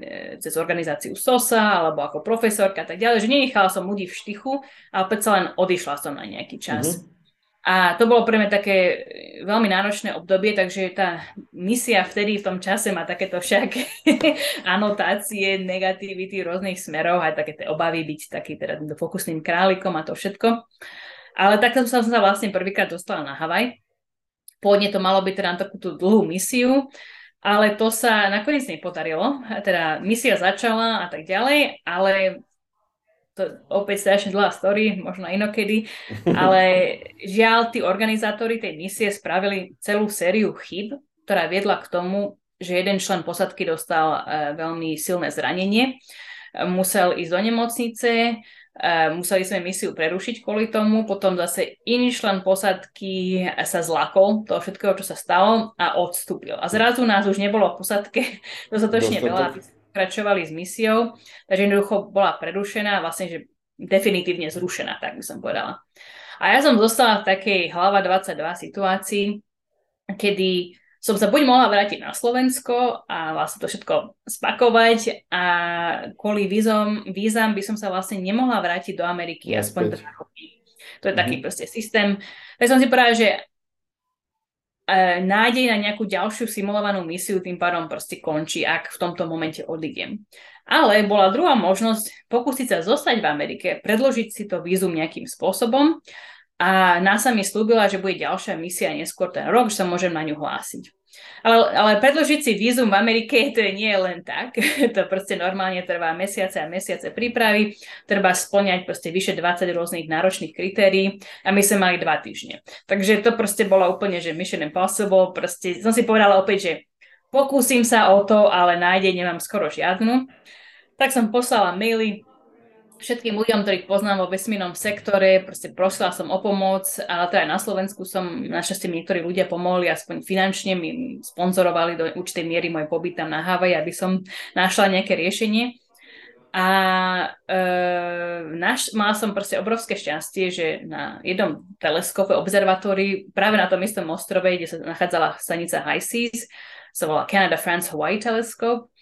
cez organizáciu SOSA, alebo ako profesorka a tak ďalej, že nenechala som ľudí v štychu, ale sa len odišla som na nejaký čas. Mm-hmm. A to bolo pre mňa také veľmi náročné obdobie, takže tá misia vtedy v tom čase má takéto však anotácie, negativity rôznych smerov, aj také tie obavy byť taký teda fokusným králikom a to všetko. Ale takto som sa vlastne prvýkrát dostala na Havaj. Pôvodne to malo byť teda na takúto dlhú misiu, ale to sa nakoniec nepodarilo. Teda misia začala a tak ďalej, ale to opäť strašne dlhá story, možno inokedy, ale žiaľ, tí organizátori tej misie spravili celú sériu chyb, ktorá viedla k tomu, že jeden člen posadky dostal uh, veľmi silné zranenie, musel ísť do nemocnice, uh, museli sme misiu prerušiť kvôli tomu, potom zase iný člen posadky sa zlakol toho všetkého, čo sa stalo a odstúpil. A zrazu nás už nebolo v posadke dostatočne veľa, pokračovali s misiou, takže jednoducho bola prerušená, vlastne, že definitívne zrušená, tak by som povedala. A ja som zostala v takej hlava 22 situácii, kedy som sa buď mohla vrátiť na Slovensko a vlastne to všetko spakovať a kvôli vízom, vízam by som sa vlastne nemohla vrátiť do Ameriky ja, aspoň dva roky. To je mm-hmm. taký proste systém. Tak som si povedala, že nádej na nejakú ďalšiu simulovanú misiu tým pádom proste končí, ak v tomto momente odídem. Ale bola druhá možnosť pokúsiť sa zostať v Amerike, predložiť si to vízum nejakým spôsobom a NASA mi slúbila, že bude ďalšia misia neskôr ten rok, že sa môžem na ňu hlásiť. Ale, ale predložiť si vízum v Amerike to nie je len tak. to proste normálne trvá mesiace a mesiace prípravy. Treba splňať proste vyše 20 rôznych náročných kritérií a my sme mali dva týždne. Takže to proste bolo úplne, že mission impossible. Proste som si povedala opäť, že pokúsim sa o to, ale nádej nemám skoro žiadnu. Tak som poslala maily všetkým ľuďom, ktorých poznám vo vesmírnom sektore, proste prosila som o pomoc, ale teda aj na Slovensku som, našťastie mi niektorí ľudia pomohli, aspoň finančne mi sponzorovali do určitej miery môj pobyt tam na Havaj, aby som našla nejaké riešenie. A e, naš, mala som proste obrovské šťastie, že na jednom teleskope observatórii, práve na tom istom ostrove, kde sa nachádzala stanica HISEAS, sa volá Canada France Hawaii Telescope,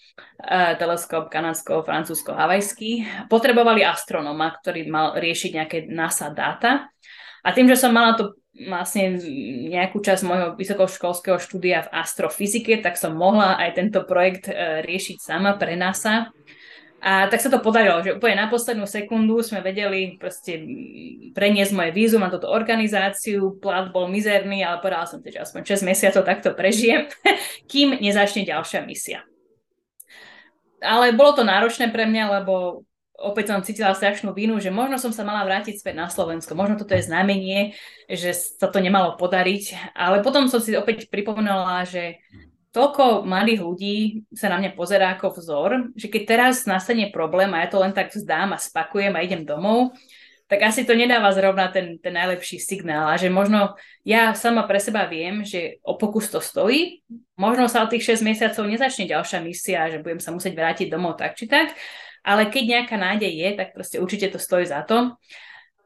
teleskop kanadsko-francúzsko-havajský, potrebovali astronoma, ktorý mal riešiť nejaké NASA dáta. A tým, že som mala to vlastne nejakú časť môjho vysokoškolského štúdia v astrofyzike, tak som mohla aj tento projekt e, riešiť sama pre NASA. A tak sa to podarilo, že úplne na poslednú sekundu sme vedeli proste preniesť moje vízum na túto organizáciu, plat bol mizerný, ale povedala som si, že aspoň 6 mesiacov takto prežijem, kým nezačne ďalšia misia. Ale bolo to náročné pre mňa, lebo opäť som cítila strašnú vinu, že možno som sa mala vrátiť späť na Slovensko. Možno toto je znamenie, že sa to nemalo podariť. Ale potom som si opäť pripomenula, že toľko mladých ľudí sa na mňa pozerá ako vzor, že keď teraz nastane problém a ja to len tak vzdám a spakujem a idem domov, tak asi to nedáva zrovna ten, ten najlepší signál. A že možno ja sama pre seba viem, že o pokus to stojí, možno sa o tých 6 mesiacov nezačne ďalšia misia, že budem sa musieť vrátiť domov tak či tak, ale keď nejaká nádej je, tak proste určite to stojí za to.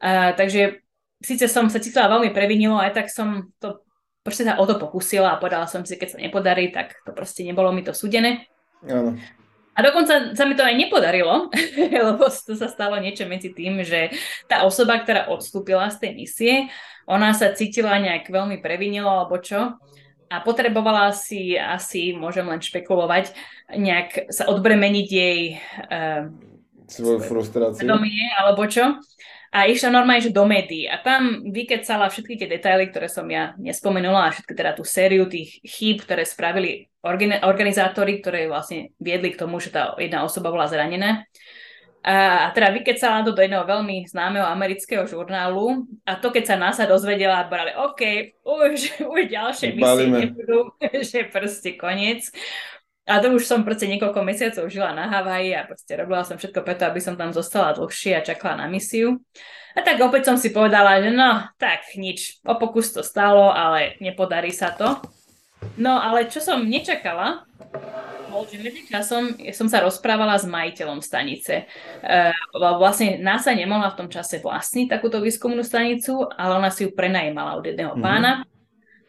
Uh, takže síce som sa cítila veľmi previnilo, aj tak som to proste sa o to pokusila a povedala som si, keď sa nepodarí, tak to proste nebolo mi to súdené. Áno. A dokonca sa mi to aj nepodarilo, lebo to sa stalo niečo medzi tým, že tá osoba, ktorá odstúpila z tej misie, ona sa cítila nejak veľmi previnilo alebo čo a potrebovala si asi, môžem len špekulovať, nejak sa odbremeniť jej uh, svoju frustráciu. Vedomie, alebo čo. A išla normálne, že do médií. A tam vykecala všetky tie detaily, ktoré som ja nespomenula, a všetky teda tú sériu tých chýb, ktoré spravili organizátori, ktoré vlastne viedli k tomu, že tá jedna osoba bola zranená. A teda vykecala to do jedného veľmi známeho amerického žurnálu a to, keď sa NASA dozvedela, brali, OK, už, už ďalšie misie nebudú, že proste koniec. A to už som proste niekoľko mesiacov žila na Havaji a proste robila som všetko preto, aby som tam zostala dlhšie a čakala na misiu. A tak opäť som si povedala, že no, tak nič, o pokus to stalo, ale nepodarí sa to. No ale čo som nečakala, bol, že medzi časom som sa rozprávala s majiteľom stanice. Uh, vlastne NASA nemohla v tom čase vlastniť takúto výskumnú stanicu, ale ona si ju prenajímala od jedného mm-hmm. pána.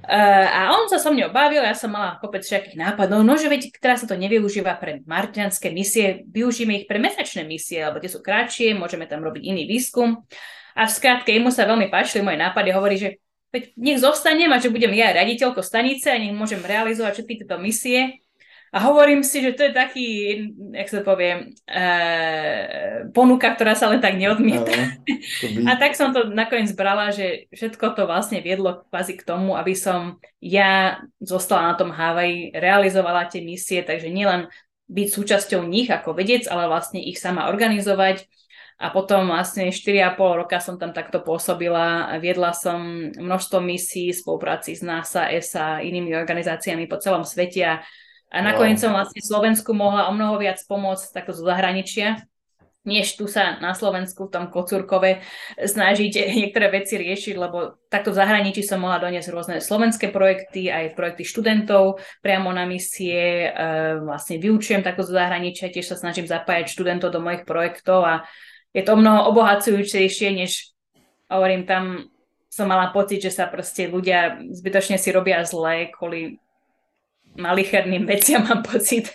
Uh, a on sa so mnou bavil, ja som mala kopec všetkých nápadov, no že veď teraz sa to nevyužíva pre marťanské misie, využíme ich pre mesačné misie, lebo tie sú kratšie, môžeme tam robiť iný výskum. A v skratke, mu sa veľmi páčili moje nápady, hovorí, že veď nech zostanem a že budem ja raditeľko stanice a nech môžem realizovať všetky tieto misie a hovorím si, že to je taký, jak sa to povie, e, ponuka, ktorá sa len tak neodmieta. By... A tak som to nakoniec brala, že všetko to vlastne viedlo kvázi k tomu, aby som ja zostala na tom Havaji, realizovala tie misie, takže nielen byť súčasťou nich ako vedec, ale vlastne ich sama organizovať. A potom vlastne 4,5 roka som tam takto pôsobila. Viedla som množstvo misií spolupráci s NASA, ESA, inými organizáciami po celom svete. A a nakoniec som vlastne Slovensku mohla o mnoho viac pomôcť takto zo zahraničia, než tu sa na Slovensku v tom Kocúrkove snažiť niektoré veci riešiť, lebo takto v zahraničí som mohla doniesť rôzne slovenské projekty, aj projekty študentov priamo na misie, e, vlastne vyučujem takto zo zahraničia, tiež sa snažím zapájať študentov do mojich projektov a je to mnoho obohacujúcejšie, než hovorím tam som mala pocit, že sa proste ľudia zbytočne si robia zle kvôli malicherným veciam mám pocit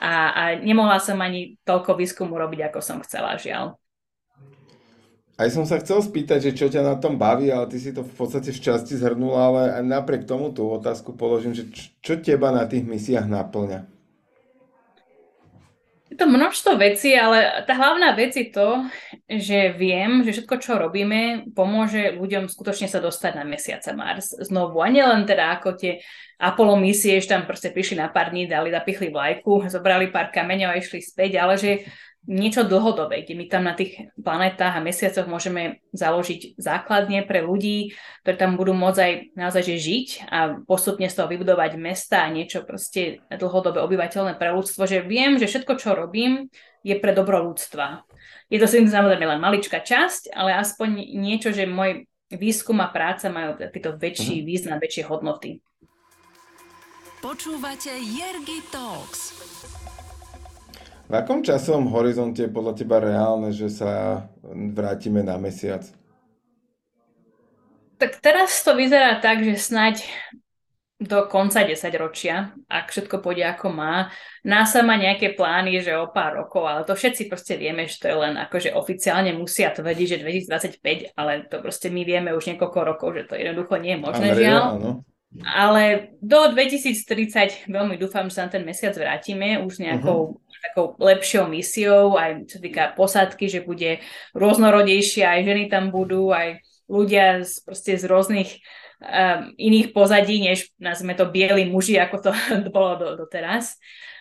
a, a nemohla som ani toľko výskumu robiť, ako som chcela, žiaľ. Aj som sa chcel spýtať, že čo ťa na tom baví, ale ty si to v podstate v časti zhrnula, ale aj napriek tomu tú otázku položím, že čo teba na tých misiách naplňa? To množstvo vecí, ale tá hlavná vec je to, že viem, že všetko, čo robíme, pomôže ľuďom skutočne sa dostať na mesiace Mars znovu. A nielen teda ako tie Apollo misie, že tam proste prišli na pár dní, dali, napichli vlajku, zobrali pár kameňov a išli späť, ale že niečo dlhodobé, kde my tam na tých planetách a mesiacoch môžeme založiť základne pre ľudí, ktorí tam budú môcť aj naozaj že žiť a postupne z toho vybudovať mesta a niečo proste dlhodobé obyvateľné pre ľudstvo, že viem, že všetko, čo robím, je pre dobro ľudstva. Je to samozrejme len maličká časť, ale aspoň niečo, že môj výskum a práca majú takýto väčší mhm. význam, väčšie hodnoty. Počúvate Jergy Talks. V akom časovom horizonte je podľa teba reálne, že sa vrátime na mesiac? Tak teraz to vyzerá tak, že snaď do konca 10 ročia, ak všetko pôjde ako má. NASA má nejaké plány, že o pár rokov, ale to všetci proste vieme, že to je len akože oficiálne musia tvrdiť, že 2025, ale to proste my vieme už niekoľko rokov, že to jednoducho nie je možné, Andrea, žiaľ. Áno. Ale do 2030 veľmi dúfam, že sa na ten mesiac vrátime už nejakou uh-huh. takou lepšou misiou, aj čo týka posádky, že bude rôznorodejšia, aj ženy tam budú, aj ľudia z, proste z rôznych um, iných pozadí, než nazvime to bieli muži, ako to bolo do, doteraz.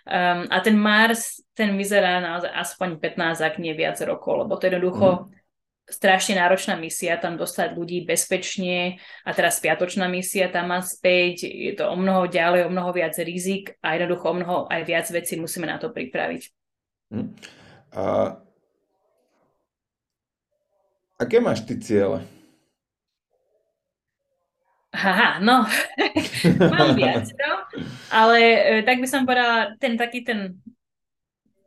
Um, a ten Mars, ten vyzerá naozaj aspoň 15, ak nie viac rokov, lebo to je jednoducho mm. Strašne náročná misia, tam dostať ľudí bezpečne a teraz spiatočná misia tam má späť, je to o mnoho ďalej, o mnoho viac rizik a jednoducho o mnoho aj viac vecí musíme na to pripraviť. Mm. A... Aké máš ty ciele? Haha, no, mám viac, no, ale e, tak by som povedala, ten taký ten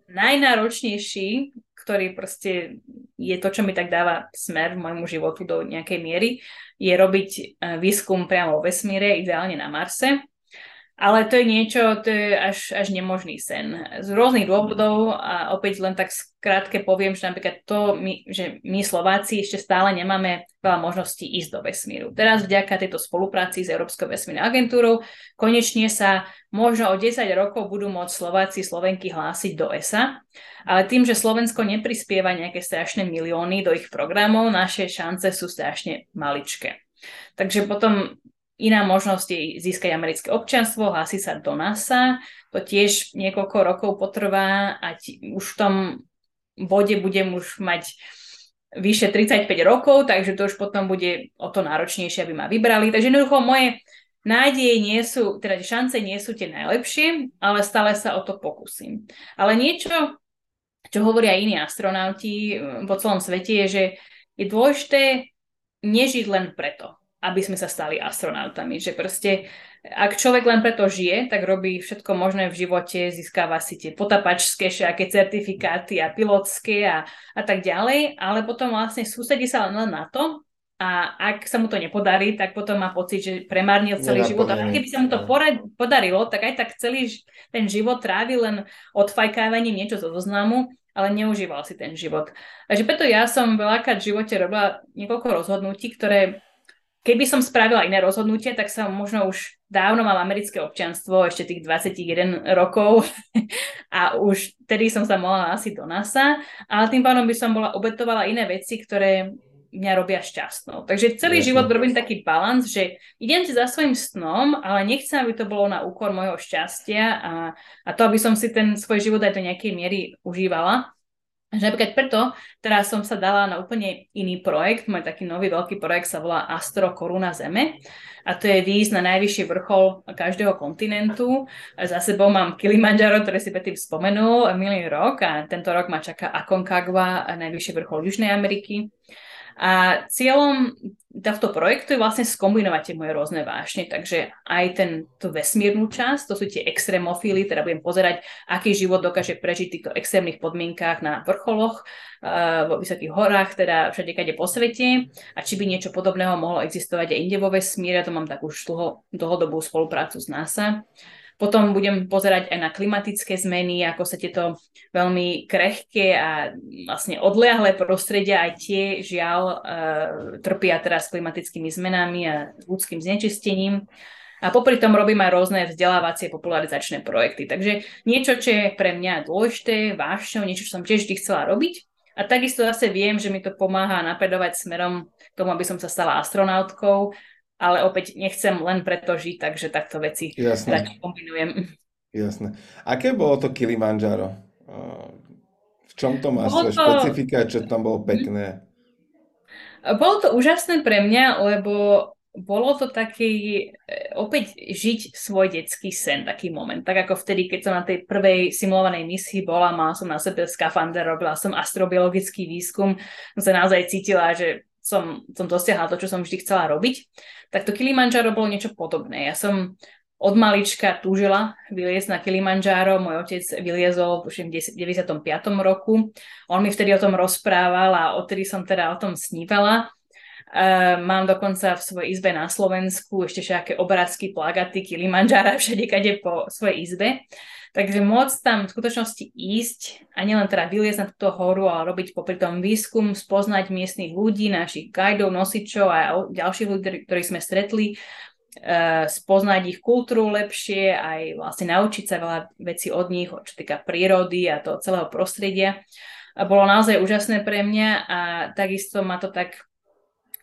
najnáročnejší, ktorý proste je to, čo mi tak dáva smer v môjmu životu do nejakej miery, je robiť e, výskum priamo vo vesmíre, ideálne na Marse. Ale to je niečo, to je až, až nemožný sen. Z rôznych dôvodov a opäť len tak skrátke poviem, že napríklad to, my, že my Slováci ešte stále nemáme veľa možností ísť do vesmíru. Teraz vďaka tejto spolupráci s Európskou vesmírnou agentúrou konečne sa možno o 10 rokov budú môcť Slováci, Slovenky hlásiť do ESA, ale tým, že Slovensko neprispieva nejaké strašné milióny do ich programov, naše šance sú strašne maličké. Takže potom Iná možnosť je získať americké občianstvo, hlási sa do NASA, to tiež niekoľko rokov potrvá a ti, už v tom bode budem už mať vyše 35 rokov, takže to už potom bude o to náročnejšie, aby ma vybrali. Takže jednoducho moje nádeje nie sú, teda šance nie sú tie najlepšie, ale stále sa o to pokúsim. Ale niečo, čo hovoria iní astronauti po celom svete, je, že je dôležité nežiť len preto aby sme sa stali astronautami. Že proste, ak človek len preto žije, tak robí všetko možné v živote, získava si tie potapačské všaké certifikáty a pilotské a, a tak ďalej, ale potom vlastne sústredí sa len na to, a ak sa mu to nepodarí, tak potom má pocit, že premárnil celý život. A keby sa mu to podarilo, tak aj tak celý ten život trávi len odfajkávaním niečo zo zoznamu, ale neužíval si ten život. Takže preto ja som veľakrát v živote robila niekoľko rozhodnutí, ktoré Keby som spravila iné rozhodnutie, tak som možno už dávno mal americké občianstvo, ešte tých 21 rokov a už tedy som sa mohla asi do NASA, ale tým pádom by som bola obetovala iné veci, ktoré mňa robia šťastnou. Takže celý Jasne. život robím taký balans, že idem si za svojim snom, ale nechcem, aby to bolo na úkor môjho šťastia a, a to, aby som si ten svoj život aj do nejakej miery užívala. Že napríklad preto teraz som sa dala na úplne iný projekt. Môj taký nový veľký projekt sa volá Astro Koruna Zeme a to je výjsť na najvyšší vrchol každého kontinentu. Za sebou mám Kilimanjaro, ktorý si predtým spomenul minulý rok a tento rok ma čaká Aconcagua, najvyšší vrchol Južnej Ameriky. A cieľom tohto projektu je vlastne skombinovať tie moje rôzne vášne, takže aj ten, tú vesmírnu časť, to sú tie extrémofíly, teda budem pozerať, aký život dokáže prežiť v týchto extrémnych podmienkách na vrcholoch, uh, vo vysokých horách, teda všade kade po svete a či by niečo podobného mohlo existovať aj inde vo vesmíre, to mám takú dlho, dlhodobú spoluprácu s NASA. Potom budem pozerať aj na klimatické zmeny, ako sa tieto veľmi krehké a vlastne odleahlé prostredia aj tie žiaľ e, trpia teraz klimatickými zmenami a ľudským znečistením. A popri tom robím aj rôzne vzdelávacie popularizačné projekty. Takže niečo, čo je pre mňa dôležité, vášňou, niečo, čo som tiež vždy chcela robiť. A takisto zase viem, že mi to pomáha napredovať smerom k tomu, aby som sa stala astronautkou ale opäť nechcem len preto žiť, takže takto veci radšej kombinujem. Jasné. Aké bolo to Kilimanjaro? V čom to má svoje to... špecifika, čo tam bolo pekné? Bolo to úžasné pre mňa, lebo bolo to taký, e, opäť žiť svoj detský sen, taký moment. Tak ako vtedy, keď som na tej prvej simulovanej misii bola, mala som na sebe skafander, robila som astrobiologický výskum, som sa naozaj cítila, že som, som dosiahla to, čo som vždy chcela robiť, tak to Kilimanjaro bolo niečo podobné. Ja som od malička túžila vyliezť na Kilimanjaro. Môj otec vyliezol v 95. roku. On mi vtedy o tom rozprával a odtedy som teda o tom snívala. Uh, mám dokonca v svojej izbe na Slovensku ešte všetké obrázky, plagaty, Kilimanjara, všade kade po svojej izbe. Takže môcť tam v skutočnosti ísť a nielen teda vyliezť na túto horu, ale robiť popri tom výskum, spoznať miestnych ľudí, našich guidov, nosičov a ďalších ľudí, ktorých sme stretli, uh, spoznať ich kultúru lepšie, aj vlastne naučiť sa veľa vecí od nich, čo týka prírody a toho celého prostredia. A bolo naozaj úžasné pre mňa a takisto ma to tak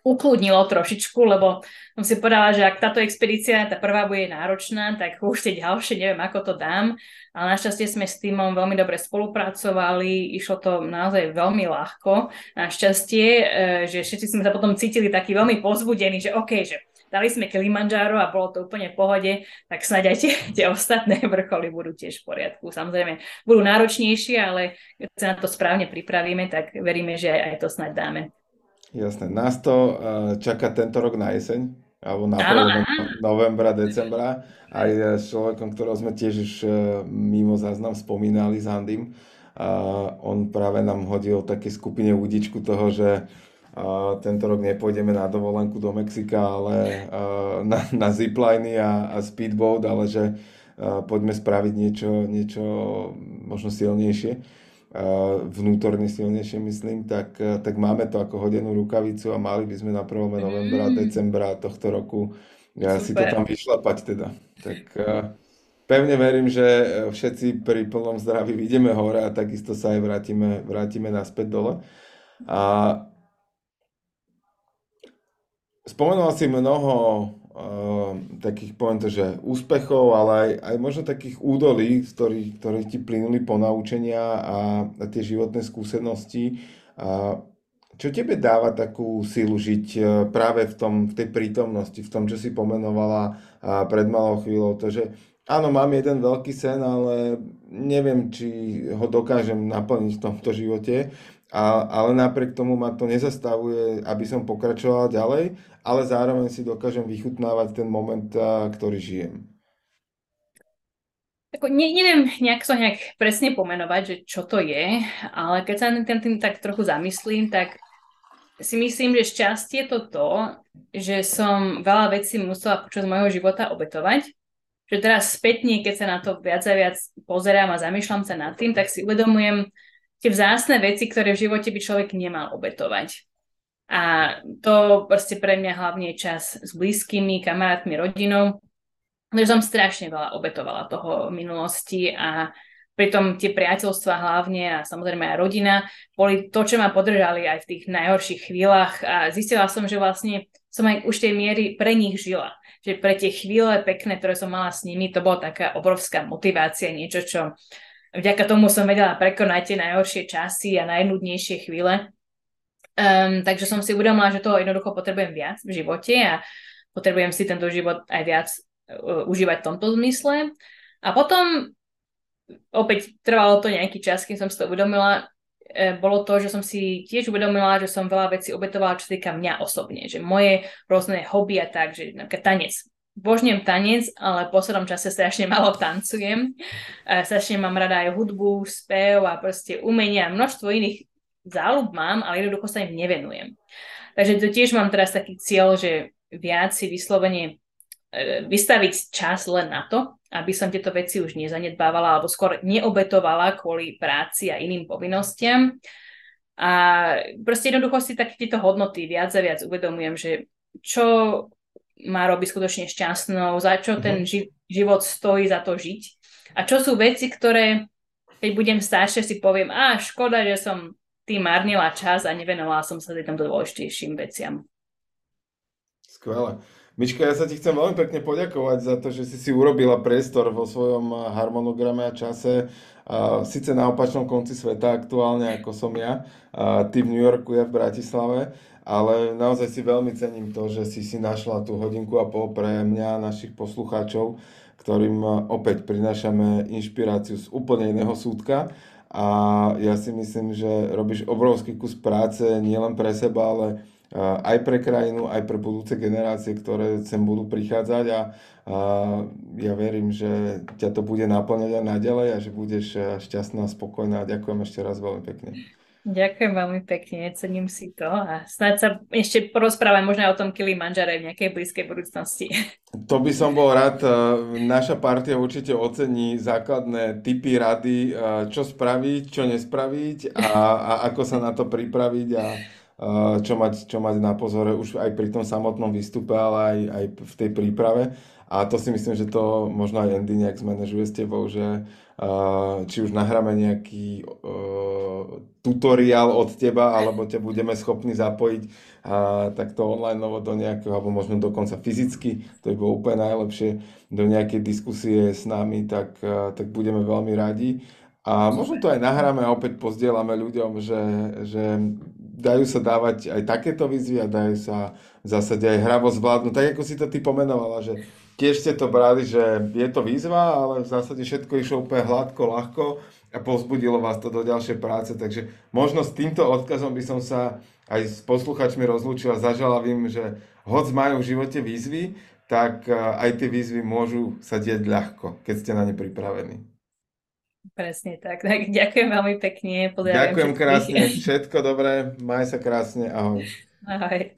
ukludnilo trošičku, lebo som si povedala, že ak táto expedícia, tá prvá bude náročná, tak už tie ďalšie neviem, ako to dám. Ale našťastie sme s týmom veľmi dobre spolupracovali, išlo to naozaj veľmi ľahko. Našťastie, e, že všetci sme sa potom cítili takí veľmi pozbudení, že OK, že dali sme Kilimanjaro a bolo to úplne v pohode, tak snáď aj tie, tie ostatné vrcholy budú tiež v poriadku. Samozrejme, budú náročnejšie, ale keď sa na to správne pripravíme, tak veríme, že aj to snáď dáme. Jasné. Nás to uh, čaká tento rok na jeseň, alebo na novembra, decembra. Aj s človekom, ktorého sme tiež už uh, mimo záznam spomínali s Handym. On práve nám hodil také skupine údičku toho, že uh, tento rok nepôjdeme na dovolenku do Mexika, ale na, na zipliny a, a speedboat, ale že poďme spraviť niečo, niečo možno silnejšie vnútorne silnejšie, myslím, tak, tak máme to ako hodenú rukavicu a mali by sme na 1. novembra, mm. decembra tohto roku ja si to tam vyšlapať teda. Tak pevne verím, že všetci pri plnom zdraví vidíme hore a takisto sa aj vrátime, vrátime naspäť dole. A spomenul si mnoho takých, poviem to, že úspechov, ale aj, aj možno takých údolí, z ktorých, ktoré ti plynuli ponaučenia a, a tie životné skúsenosti. A čo tebe dáva takú silu žiť e, práve v, tom, v tej prítomnosti, v tom, čo si pomenovala pred malou chvíľou, to, že áno, mám jeden veľký sen, ale neviem, či ho dokážem naplniť v tomto živote, a, ale napriek tomu ma to nezastavuje, aby som pokračoval ďalej ale zároveň si dokážem vychutnávať ten moment, ktorý žijem. Ako, ne, neviem nejak to nejak presne pomenovať, že čo to je, ale keď sa tým, tým tak trochu zamyslím, tak si myslím, že šťastie to to, že som veľa vecí musela počas môjho života obetovať. Že teraz spätne, keď sa na to viac a viac pozerám a zamýšľam sa nad tým, tak si uvedomujem tie vzácne veci, ktoré v živote by človek nemal obetovať. A to proste pre mňa hlavne je čas s blízkymi, kamarátmi, rodinou. Takže som strašne veľa obetovala toho v minulosti a pritom tie priateľstva hlavne a samozrejme aj rodina boli to, čo ma podržali aj v tých najhorších chvíľach a zistila som, že vlastne som aj už tej miery pre nich žila. Že pre tie chvíle pekné, ktoré som mala s nimi, to bola taká obrovská motivácia, niečo, čo vďaka tomu som vedela prekonať tie najhoršie časy a najnudnejšie chvíle. Um, takže som si uvedomila, že toho jednoducho potrebujem viac v živote a potrebujem si tento život aj viac uh, užívať v tomto zmysle. A potom opäť trvalo to nejaký čas, kým som si to uvedomila, e, bolo to, že som si tiež uvedomila, že som veľa vecí obetovala, čo týka mňa osobne, že moje rôzne hobby a tak, že napríklad tanec. Božňujem tanec, ale v poslednom čase strašne malo tancujem. Strašne mám rada aj hudbu, spev a proste umenia množstvo iných záľub mám, ale jednoducho sa im nevenujem. Takže to tiež mám teraz taký cieľ, že viac si vyslovene e, vystaviť čas len na to, aby som tieto veci už nezanedbávala alebo skôr neobetovala kvôli práci a iným povinnostiam. A proste jednoducho si tak tieto hodnoty viac a viac uvedomujem, že čo má robiť skutočne šťastnou, za čo ten mhm. ži- život stojí za to žiť. A čo sú veci, ktoré keď budem staršia si poviem, a škoda, že som tým marnila čas a nevenovala som sa týmto dôležitejším veciam. Skvelé. Miška, ja sa ti chcem veľmi pekne poďakovať za to, že si si urobila priestor vo svojom harmonograme a čase. A síce na opačnom konci sveta aktuálne, ako som ja. A ty v New Yorku, ja v Bratislave. Ale naozaj si veľmi cením to, že si si našla tú hodinku a pol pre mňa a našich poslucháčov, ktorým opäť prinášame inšpiráciu z úplne iného súdka a ja si myslím, že robíš obrovský kus práce nielen pre seba, ale aj pre krajinu, aj pre budúce generácie, ktoré sem budú prichádzať a, a ja verím, že ťa to bude naplňať aj naďalej a že budeš šťastná spokojná. Ďakujem ešte raz veľmi pekne. Ďakujem veľmi pekne, cením si to a snáď sa ešte porozprávame možno o tom Kilimanjare v nejakej blízkej budúcnosti. To by som bol rád. E, naša partia určite ocení základné typy rady, e, čo spraviť, čo nespraviť a, a ako sa na to pripraviť a čo mať, čo mať na pozore už aj pri tom samotnom výstupe, ale aj, aj v tej príprave. A to si myslím, že to možno aj Andy nejak zmanéžuje s tebou, že či už nahráme nejaký tutoriál od teba, alebo ťa budeme schopní zapojiť takto online do nejakého, alebo možno dokonca fyzicky, to by bolo úplne najlepšie, do nejakej diskusie s nami, tak, tak budeme veľmi radi. A možno to aj nahráme a opäť pozdielame ľuďom, že, že dajú sa dávať aj takéto výzvy a dajú sa v zásade aj hravo zvládnuť. Tak ako si to ty pomenovala, že tiež ste to brali, že je to výzva, ale v zásade všetko išlo úplne hladko, ľahko a povzbudilo vás to do ďalšej práce. Takže možno s týmto odkazom by som sa aj s posluchačmi rozlúčil a zažala vím, že hoď majú v živote výzvy, tak aj tie výzvy môžu sa dieť ľahko, keď ste na ne pripravení. Presne tak. tak ďakujem veľmi pekne. Ďakujem krásne. Všetko dobré. Maj sa krásne. Ahoj. Ahoj.